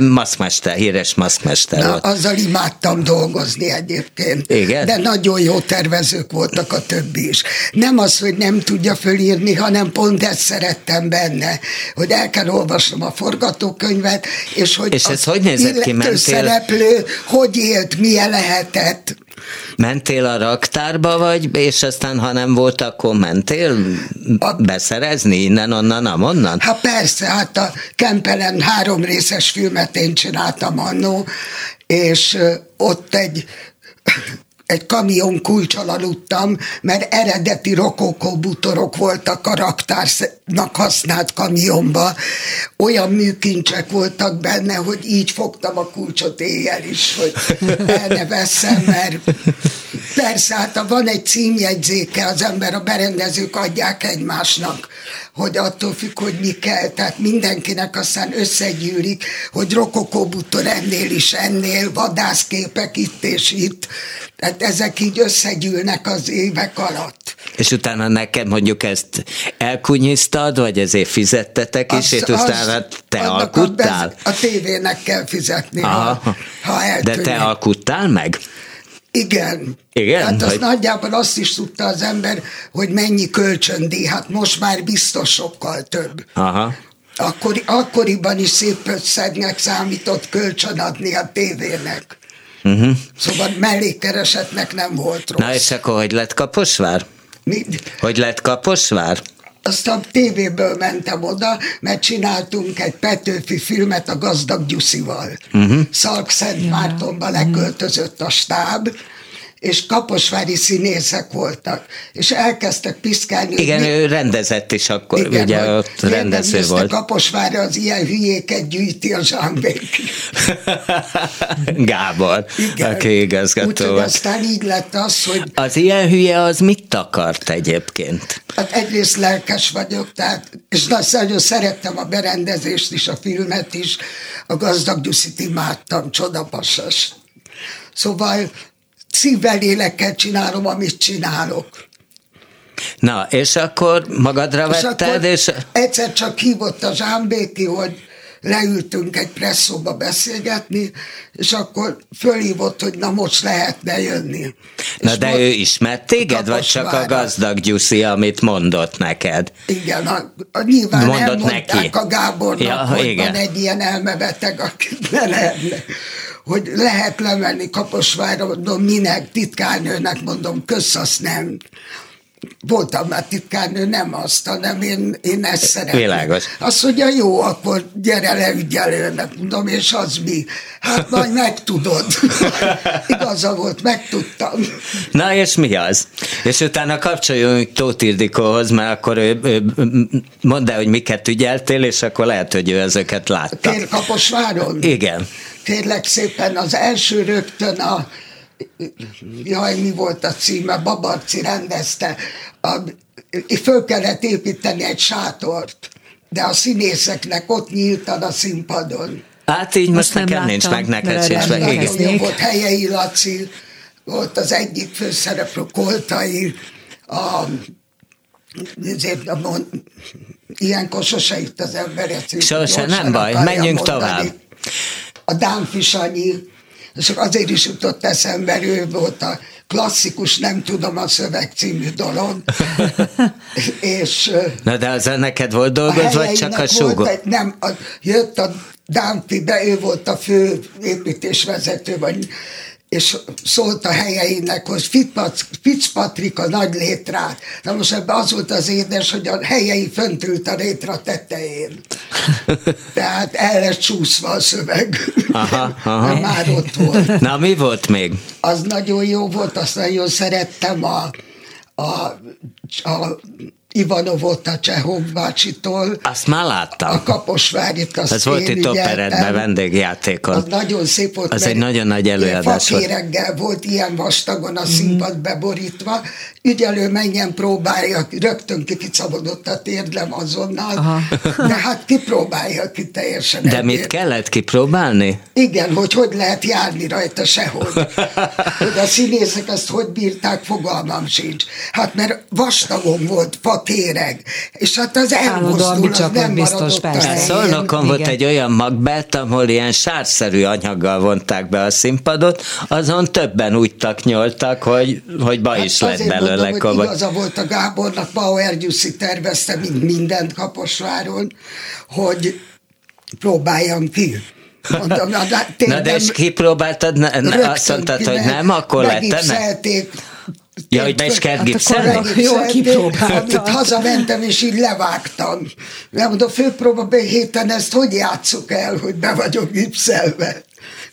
maszkmester, híres maszkmester Na, volt. azzal imádtam dolgozni egyébként. Igen? De nagyon jó tervezők voltak a többi is. Nem az, hogy nem tudja fölírni, hanem pont ezt szerettem benne, hogy el kell olvasnom a forgatókönyvet, és hogy és ez hogy nézett ki, mentél? szereplő hogy élt, milyen lehetett. Mentél a raktárba, vagy, és aztán, ha nem volt, akkor mentél a, beszerezni innen, onnan, amonnan? Hát persze, hát a Kempelen három részes filmet én csináltam annó, és ott egy egy kamion kulcsal aludtam, mert eredeti rokokó butorok voltak a raktárnak használt kamionba. Olyan műkincsek voltak benne, hogy így fogtam a kulcsot éjjel is, hogy el ne veszem, mert persze, hát van egy címjegyzéke, az ember, a berendezők adják egymásnak hogy attól függ, hogy mi kell, tehát mindenkinek aztán összegyűlik, hogy rokokóbutor ennél is ennél, vadászképek itt és itt, tehát ezek így összegyűlnek az évek alatt. És utána nekem mondjuk ezt elkunyisztad, vagy ezért fizettetek is, és utána te alkuttál? A, a tévének kell fizetni, Aha. ha, ha eltűnik. De te alkuttál meg? Igen. Igen? Hát az hogy... nagyjából azt is tudta az ember, hogy mennyi kölcsöndíj, hát most már biztos sokkal több. Aha. Akkor, akkoriban is szép összegnek számított kölcsön adni a tévének. Uh-huh. Szóval mellékkeresetnek nem volt rossz. Na és akkor hogy lett Kaposvár? Mi? Hogy lett Kaposvár? Azt a tévéből mentem oda, mert csináltunk egy Petőfi filmet a gazdag Gyuszival. Uh-huh. Szalkszent Mártonba leköltözött a stáb, és kaposvári színészek voltak, és elkezdtek piszkálni. Igen, mi... ő rendezett is akkor, Igen, ugye ott rendező volt. Kaposvára az ilyen hülyéket gyűjti a zsámbék. Gábor, Igen. aki igazgató Úgyhogy volt. aztán így lett az, hogy... Az ilyen hülye az mit akart egyébként? Hát egyrészt lelkes vagyok, tehát, és nagyon szerettem a berendezést is, a filmet is, a gazdag Gyuszit imádtam, csodapasas. Szóval szívvel, lélekkel csinálom, amit csinálok. Na, és akkor magadra és vetted, akkor és... Egyszer csak hívott a Zsámbéki, hogy leültünk egy presszóba beszélgetni, és akkor fölhívott, hogy na most lehetne jönni. Na és de ő ismert téged, vagy csak a gazdag Gyuszi, amit mondott neked? Igen, a, a nyilván mondott neki. a Gábornak, ja, hogy igen. van egy ilyen elmebeteg, akit ne lehetne hogy lehet lemenni Kaposvárra, mondom, minek, titkárnőnek mondom, kösz, azt nem. Voltam már titkárnő, nem azt, hanem én, én ezt szeretem. Világos. Azt mondja, jó, akkor gyere le ügyelőnek, mondom, és az mi? Hát majd megtudod. Igaza volt, megtudtam. Na és mi az? És utána kapcsoljunk Tóth Ildikóhoz, mert akkor ő, ő, mondd el, hogy miket ügyeltél, és akkor lehet, hogy ő ezeket látta. Kaposváron? Igen kérlek szépen az első rögtön a jaj, mi volt a címe, Babarci rendezte, a, föl kellett építeni egy sátort, de a színészeknek ott nyíltan a színpadon. Hát így most nekem láttam, nincs meg neked sincs meg. Igen. Volt Helyei Laci, volt az egyik főszereplő Koltai, a, azért, a, ilyenkor sose itt az ember. Sose, nem baj, menjünk mondani. tovább a Dánfi Sanyi, és azért is jutott eszembe, ő volt a klasszikus, nem tudom a szöveg című dolog. és, Na de az neked volt dolgod, vagy csak a súgó? nem, a, jött a Dámfibe, ő volt a fő építésvezető, vagy és szólt a helyeinek, hogy Fitzpatrick a nagy létrát. Na most ebben az volt az édes, hogy a helyei fönt ült a létra tetején. Tehát el lett csúszva a szöveg. Aha, aha. Már ott volt. Na, mi volt még? Az nagyon jó volt, azt nagyon szerettem a, a, a Ivanovot a Csehov bácsitól. Azt már láttam. A Kaposvárit, azt Ez volt itt operetben vendégjátékon. Az nagyon szép volt. Az egy nagyon nagy előadás volt. volt ilyen vastagon a mm. színpad beborítva. Ügyelő menjen próbálja, rögtön kipicabodott a térdlem azonnal, Aha. de hát kipróbálja ki teljesen. De mit mit kellett kipróbálni? Igen, hogy hogy lehet járni rajta sehogy. hogy a színészek ezt hogy bírták, fogalmam sincs. Hát mert vastagon volt, kéreg. És hát az elmozdul, az nem biztos persze. Szolnokon volt egy olyan magbelt, ahol ilyen sárszerű anyaggal vonták be a színpadot, azon többen úgy taknyoltak, hogy, hogy baj hát is lett belőle. Mondom, hogy igaza volt a Gábornak, Bauer Gyuszi tervezte, mint mindent Kaposváron, hogy próbáljam ki. Mondom, na, na de és kipróbáltad, ne, azt mondtad, hogy nem, akkor lett Ja, hogy be is kell hát gipszelni? Jól kipróbáltam. hazamentem, és így levágtam. Nem mondom, főpróba héten ezt hogy játsszuk el, hogy be vagyok gipszelve.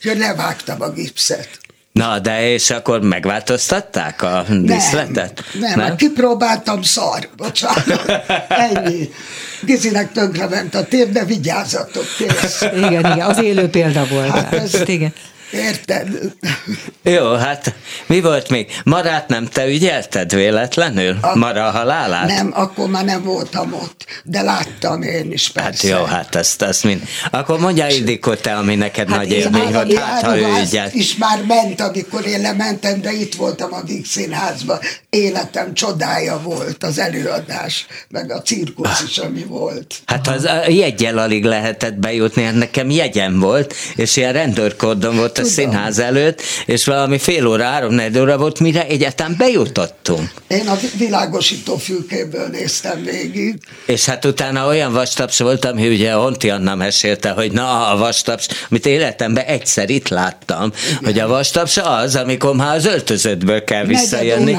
És levágtam a gipszet. Na, de és akkor megváltoztatták a díszletet? Nem, nem, nem? kipróbáltam szar, bocsánat. Ennyi. Gizinek tönkre ment a tér, de vigyázzatok, kész. Igen, igen, az élő példa volt. Hát ez, igen. Érted? Jó, hát mi volt még? Marát nem te ügyelted véletlenül? A, Mara halálát? Nem, akkor már nem voltam ott, de láttam én is persze. Hát jó, hát ezt, ezt mind. Akkor mondja Ildikó te, ami neked hát nagy élmény, hogy hát ha ő ügyelt. is már ment, amikor én lementem, de itt voltam a Víg Színházban. Életem csodája volt az előadás, meg a cirkusz is, ami volt. Hát az jegyel alig lehetett bejutni, hát nekem jegyem volt, és ilyen rendőrkordon volt a színház előtt, és valami fél óra, három óra volt, mire egyáltalán bejutottunk. Én a világosító fülkéből néztem végig. És hát utána olyan vastaps volt, ami ugye Honti Anna mesélte, hogy na a vastaps, amit életemben egyszer itt láttam, Igen. hogy a vastaps az, amikor már az öltözöttből kell visszajönni.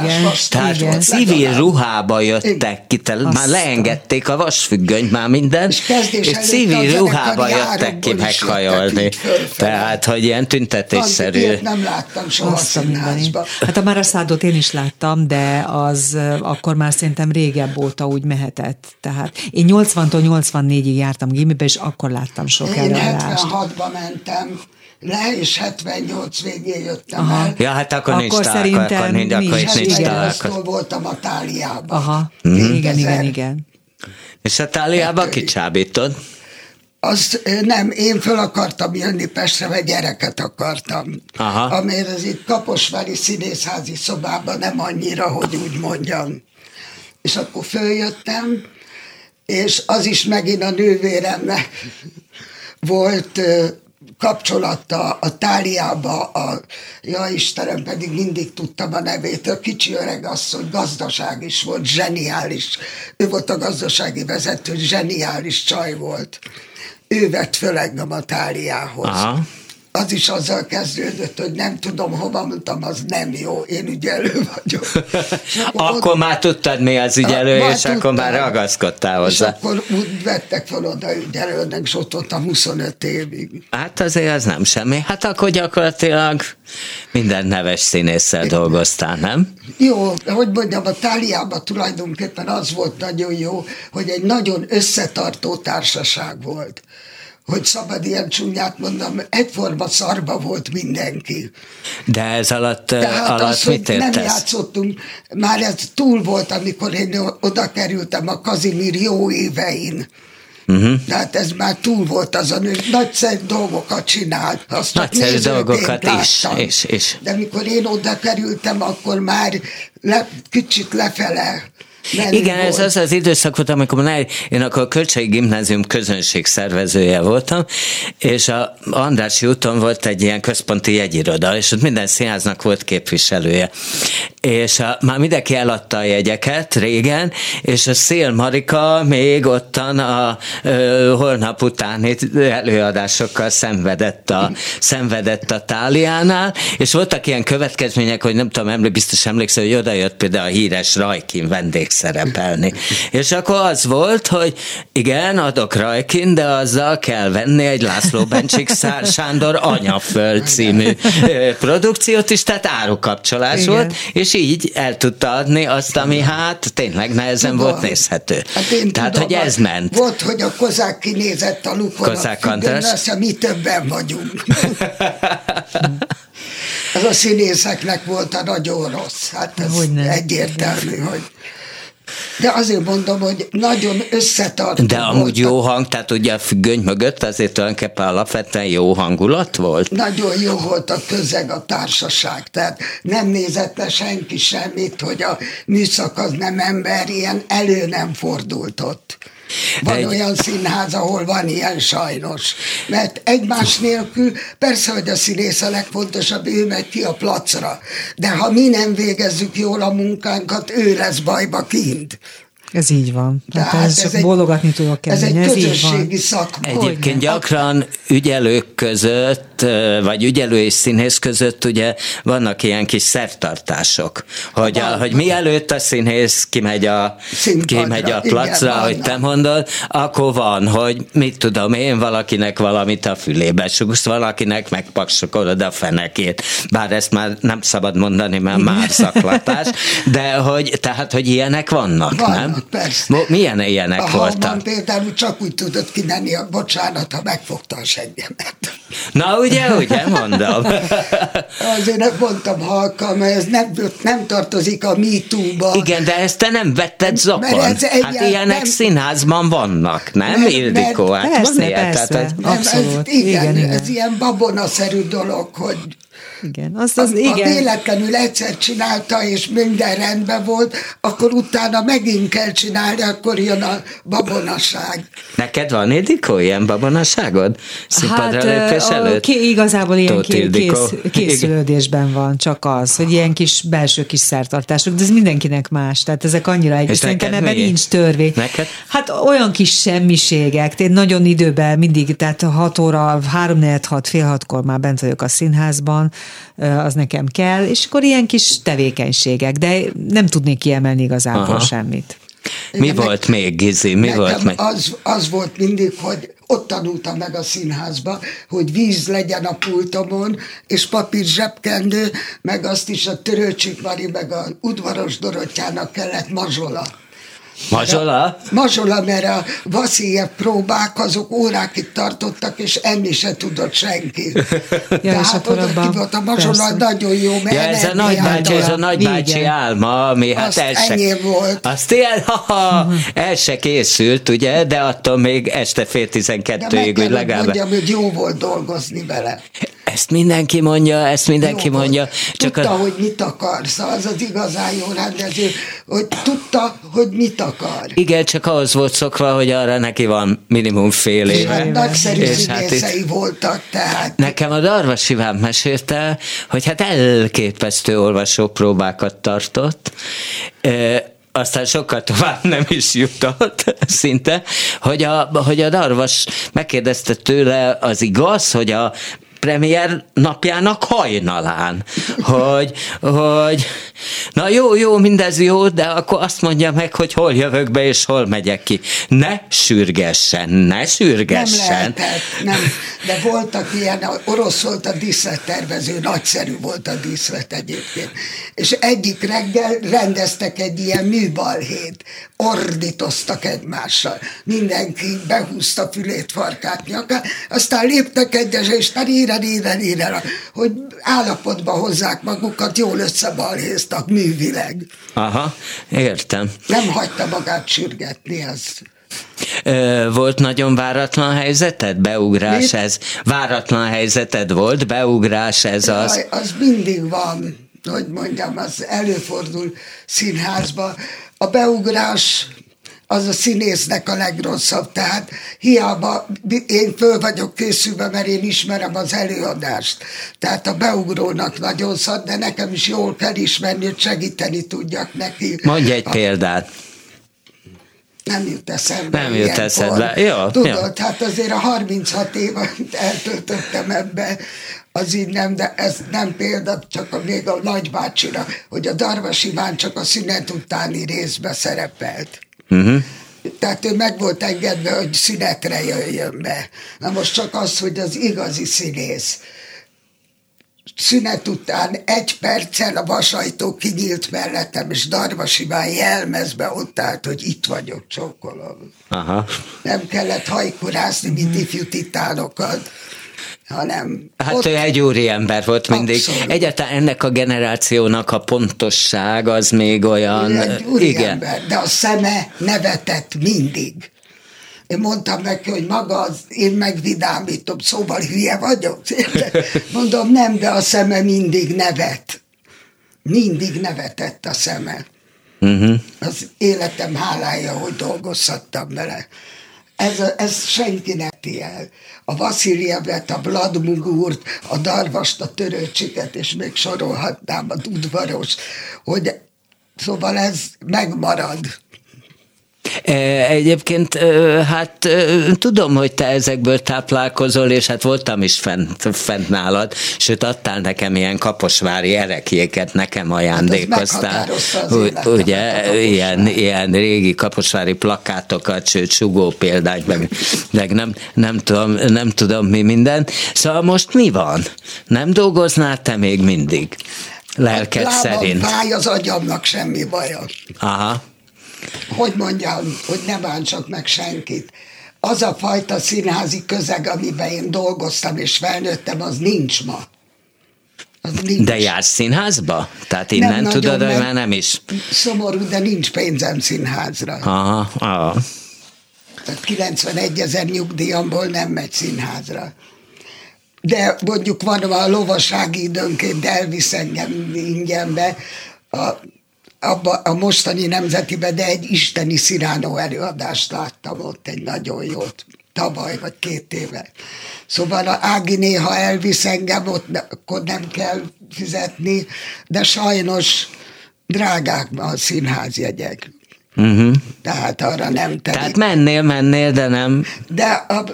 Tehát Igen. civil ruhába jöttek ki, már leengedték a vasfüggönyt, már minden, és, és civil ruhába jöttek ki meghajolni. Tehát, hogy ilyen tűnt tüntetésszerű. nem láttam soha színházba. Hát a Maraszádot én is láttam, de az akkor már szerintem régebb óta úgy mehetett. Tehát én 80-tól 84-ig jártam gimibe, és akkor láttam sok én előadást. Én 76-ba mentem le, és 78 végén jöttem Aha. el. Ja, hát akkor, akkor nincs szerintem akkor, nincs, akkor nincs, nincs találkozó. voltam a Táliában. Aha, mm. igen, igen, igen. És a Táliában kicsábítod? Azt nem, én föl akartam jönni Pestre, vagy gyereket akartam. Aha. Amért az itt Kaposvári színészházi szobában nem annyira, hogy úgy mondjam. És akkor följöttem, és az is megint a nővéremnek volt kapcsolata a táliába, a, ja Istenem, pedig mindig tudtam a nevét, a kicsi öreg asszony, gazdaság is volt, zseniális. Ő volt a gazdasági vezető, zseniális csaj volt ő vett föl engem a táliához. Aha. Az is azzal kezdődött, hogy nem tudom hova, mondtam, az nem jó, én ügyelő vagyok. akkor, akkor már tudtad mi az ügyelő, a, és tudtam, akkor már ragaszkodtál hozzá. És akkor úgy vettek fel oda ügyelőnek, és ott voltam 25 évig. Hát azért az nem semmi. Hát akkor gyakorlatilag minden neves színésszel dolgoztál, nem? Jó, hogy mondjam, a Táliában tulajdonképpen az volt nagyon jó, hogy egy nagyon összetartó társaság volt hogy szabad ilyen csúnyát mondom, egyforma szarba volt mindenki. De ez alatt, Tehát alatt az, mit értesz? nem játszottunk, már ez túl volt, amikor én oda kerültem a Kazimír jó évein. Uh-huh. Tehát ez már túl volt azon, hogy nagyszerű dolgokat csinált. Azt nagyszerű dolgokat is, és, és. De mikor én oda kerültem, akkor már le, kicsit lefele Menü Igen, volt. ez az az időszak volt, amikor ne, én akkor a Kölcsei Gimnázium közönség szervezője voltam, és a Andrássy úton volt egy ilyen központi jegyiroda, és ott minden színháznak volt képviselője. És a, már mindenki eladta a jegyeket régen, és a Szél Marika még ottan a ö, holnap utáni előadásokkal szenvedett a, szenvedett a táliánál, és voltak ilyen következmények, hogy nem tudom, emlé, biztos emlékszel, hogy oda jött például a híres Rajkin vendég szerepelni. És akkor az volt, hogy igen, adok Rajkin, de azzal kell venni egy László Bencsik Sándor Anyaföld című produkciót is, tehát árukapcsolás igen. volt, és így el tudta adni azt, ami hát tényleg nehezen tudom. volt nézhető. Hát tehát, tudom, hogy ez ment. Volt, hogy a kozák kinézett a lupon, Kozák a mi többen vagyunk. Ez a színészeknek volt a nagyon rossz. Hát ez hogy egyértelmű, hogy de azért mondom, hogy nagyon összetartó De amúgy voltak. jó hang, tehát ugye a függöny mögött azért tulajdonképpen alapvetően jó hangulat volt? Nagyon jó volt a közeg, a társaság, tehát nem nézett le senki semmit, hogy a műszak az nem ember, ilyen elő nem fordult ott. Van egy... olyan színház, ahol van ilyen sajnos. Mert egymás nélkül, persze, hogy a színész a legfontosabb, ő megy ki a placra. De ha mi nem végezzük jól a munkánkat, ő lesz bajba kint. Ez így van. Tehát ez, ez csak egy, bólogatni tudok kezdeni. Ez egy közösségi szakma. Egyébként gyakran ügyelők között, vagy ügyelő és színész között ugye vannak ilyen kis szertartások, hogy, a, hogy mielőtt a színész kimegy a, kimegy a placra, igen, hogy te mondod, akkor van, hogy mit tudom én, valakinek valamit a fülébe sugsz, valakinek megpaksokolod a fenekét. Bár ezt már nem szabad mondani, mert már szaklatás, de hogy, tehát, hogy ilyenek vannak, vannak nem? Persze. Mo, milyen ilyenek a voltak? például csak úgy tudott kimenni a bocsánat, ha megfogta a seggemet. Na ugye, ugye, mondom. Azért nem mondtam halka, mert ez nem, nem tartozik a MeToo-ba. Igen, de ezt te nem vetted zokon. Ez hát ilyenek nem, színházban vannak, nem, mert, Ildikó? Hát persze, van persze, tehát, abszolút. Ez, igen, igen, igen, ez ilyen babonaszerű dolog, hogy igen, az, az, igen. Ha véletlenül egyszer csinálta, és minden rendben volt, akkor utána megint kell csinálni, akkor jön a babonaság. Neked van, Ildikó, ilyen babonaságod? Színpadra hát, lépés előtt? Ki, igazából ilyen kész, készülődésben van, csak az, hogy ilyen kis belső kis szertartások, de ez mindenkinek más, tehát ezek annyira egy, szerintem ebben nincs törvény. Neked? Hát olyan kis semmiségek, én nagyon időben mindig, tehát 6 óra, 3 4 6 fél hatkor már bent vagyok a színházban, az nekem kell, és akkor ilyen kis tevékenységek, de nem tudnék kiemelni igazából Aha. semmit. Mi Igen, volt ne, még, Gizi? Mi volt még? Az, az volt mindig, hogy ott tanultam meg a színházba, hogy víz legyen a pultomon, és papír zsebkendő, meg azt is a Törőcsik Mari, meg a udvaros Dorottyának kellett mazsola. Mazsola? Mazsola, mert a Vaszilyev próbák azok órákig tartottak, és enni se tudott senki. ja, Tehát oda ki volt a mazsola persze. nagyon jó, mert ja, ez a nagybácsi, ez a nagybácsi álma, ami hát el se, volt. Azt el, ha, ha, el se készült, ugye, de attól még este fél tizenkettőig, hogy legalább. mondjam, hogy jó volt dolgozni vele. Ezt mindenki mondja, ezt mindenki jó mondja. Csak tudta, a... hogy mit akar, szóval az az igazán jó rendező, hogy tudta, hogy mit akar. Igen, csak ahhoz volt szokva, hogy arra neki van minimum fél év. És hát nagyszerű és hát itt... voltak, tehát. Nekem a Darvas Iván mesélte, hogy hát elképesztő olvasópróbákat tartott, aztán sokkal tovább nem is jutott szinte, hogy a, hogy a Darvas megkérdezte tőle, az igaz, hogy a premier napjának hajnalán, hogy, hogy na jó, jó, mindez jó, de akkor azt mondja meg, hogy hol jövök be, és hol megyek ki. Ne sürgessen, ne sürgessen. Nem lehetett, nem. De voltak ilyen, orosz volt a díszlettervező, nagyszerű volt a díszlet egyébként. És egyik reggel rendeztek egy ilyen műbalhét, ordítoztak egymással. Mindenki behúzta fülét, farkát, nyakát, aztán léptek egyes, és írel, írel, írel, hogy állapotba hozzák magukat, jól összebalhéztak művileg. Aha, értem. Nem hagyta magát sürgetni, ez volt nagyon váratlan helyzeted? Beugrás Mit? ez? Váratlan helyzeted volt? Beugrás ez az? Jaj, az mindig van hogy mondjam, az előfordul színházba, a beugrás az a színésznek a legrosszabb. Tehát hiába én föl vagyok készülve, mert én ismerem az előadást. Tehát a beugrónak nagyon szad, de nekem is jól kell ismerni, hogy segíteni tudjak neki. Mondj egy a... példát nem jut eszembe. Nem jut eszembe. Jó, Tudod, jó. hát azért a 36 évet eltöltöttem ebbe, az így nem, de ez nem példa, csak a, még a nagybácsira, hogy a Darvas Iván csak a szünet utáni részbe szerepelt. Uh-huh. Tehát ő meg volt engedve, hogy szünetre jöjjön be. Na most csak az, hogy az igazi színész szünet után egy perccel a vasajtó kinyílt mellettem, és Darvas Iván jelmezbe ott állt, hogy itt vagyok, csókolom. Aha. Nem kellett hajkurázni, mint ifjú titánokat hanem... Hát ott... ő egy úri ember volt mindig. Abszolút. Egyáltalán ennek a generációnak a pontosság az még olyan... egy úri igen. ember, de a szeme nevetett mindig. Én mondtam neki, hogy maga az, én megvidámítom, szóval hülye vagyok. Mondom, nem, de a szeme mindig nevet. Mindig nevetett a szeme. Uh-huh. Az életem hálája, hogy dolgozhattam vele. Ez, ez senki ne el. A Vasiljevet, a Vladmugurt, a Darvast, a Törőcsiket, és még sorolhatnám a udvaros, hogy szóval ez megmarad. E, egyébként, e, hát e, tudom, hogy te ezekből táplálkozol, és hát voltam is fent, fent nálad, sőt adtál nekem ilyen kaposvári erekjéket, nekem ajándékoztál. Hát ugye, ilyen, ilyen régi kaposvári plakátokat, sőt sugó példány, meg, meg nem, nem, tudom, nem tudom mi minden. Szóval most mi van? Nem dolgoznál te még mindig? Lelked hát, szerint. Fáj az agyamnak semmi baja. Aha hogy mondjam, hogy ne bántsak meg senkit. Az a fajta színházi közeg, amiben én dolgoztam és felnőttem, az nincs ma. Az nincs. De jársz színházba? Tehát innen nem tudod, hogy már nem is. Szomorú, de nincs pénzem színházra. Aha, aha. Tehát 91 ezer nyugdíjamból nem megy színházra. De mondjuk van a lovasági időnként elvisz engem ingyenbe a abba a mostani nemzetibe, de egy isteni Sziránó előadást láttam ott, egy nagyon jót, tavaly vagy két éve. Szóval a Ági néha elvisz engem, ott akkor nem kell fizetni, de sajnos drágák a színházjegyek. Uh-huh. Tehát arra nem telik. Tehát mennél, mennél, de nem. De a,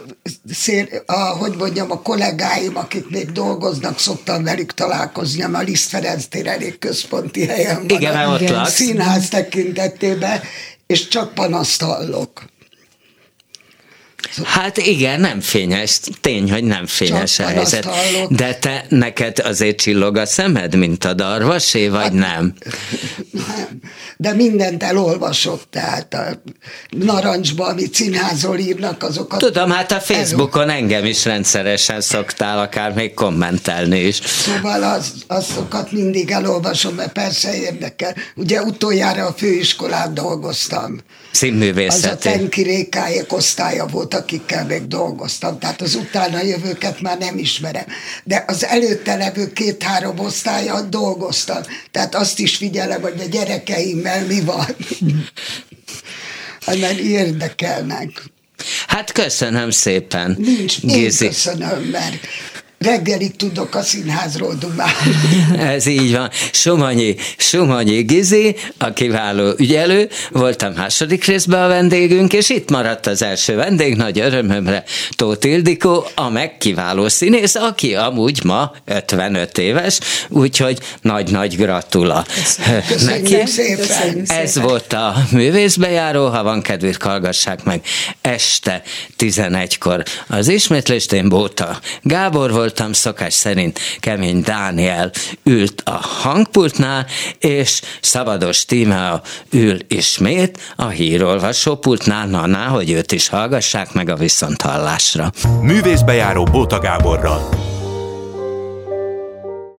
szél, a, hogy mondjam, a kollégáim, akik még dolgoznak, szoktam velük találkozni, a Liszt Ferenc tér elég központi helyen van. Igen, a ott laksz. Színház tekintetében, és csak panaszt hallok. Hát igen, nem fényes, tény, hogy nem fényes Csak a helyzet. De te, neked azért csillog a szemed, mint a darvasé, vagy hát, nem? Nem, de mindent elolvasok, tehát a narancsban, amit színházról írnak, azokat... Tudom, hát a Facebookon elol... engem is rendszeresen szoktál akár még kommentelni is. Szóval az, azokat mindig elolvasom, mert persze érdekel. Ugye utoljára a főiskolán dolgoztam. Színművészeti. Az a Tenki Rékályek osztálya volt, akikkel még dolgoztam, tehát az utána jövőket már nem ismerem. De az előtte levő két-három osztálya dolgoztam, tehát azt is figyelem, hogy a gyerekeimmel mi van. Mert érdekelnek. Hát köszönöm szépen. Nincs, én köszönöm, mert reggelig tudok a színházról dumálni. Ez így van. Sumanyi, Sumanyi Gizi, a kiváló ügyelő, volt a második részben a vendégünk, és itt maradt az első vendég, nagy örömömre Tóth Ildikó, a megkiváló színész, aki amúgy ma 55 éves, úgyhogy nagy-nagy gratula. Köszönjük neki. Szépen. Ez volt a művészbejáró, ha van kedvét, hallgassák meg este 11-kor. Az ismétlést én Bóta Gábor volt, voltam, szokás szerint Kemény Dániel ült a hangpultnál, és Szabados Tímea ül ismét a hírolvasópultnál, na, na, hogy őt is hallgassák meg a viszonthallásra. Művészbejáró Bóta Gáborral.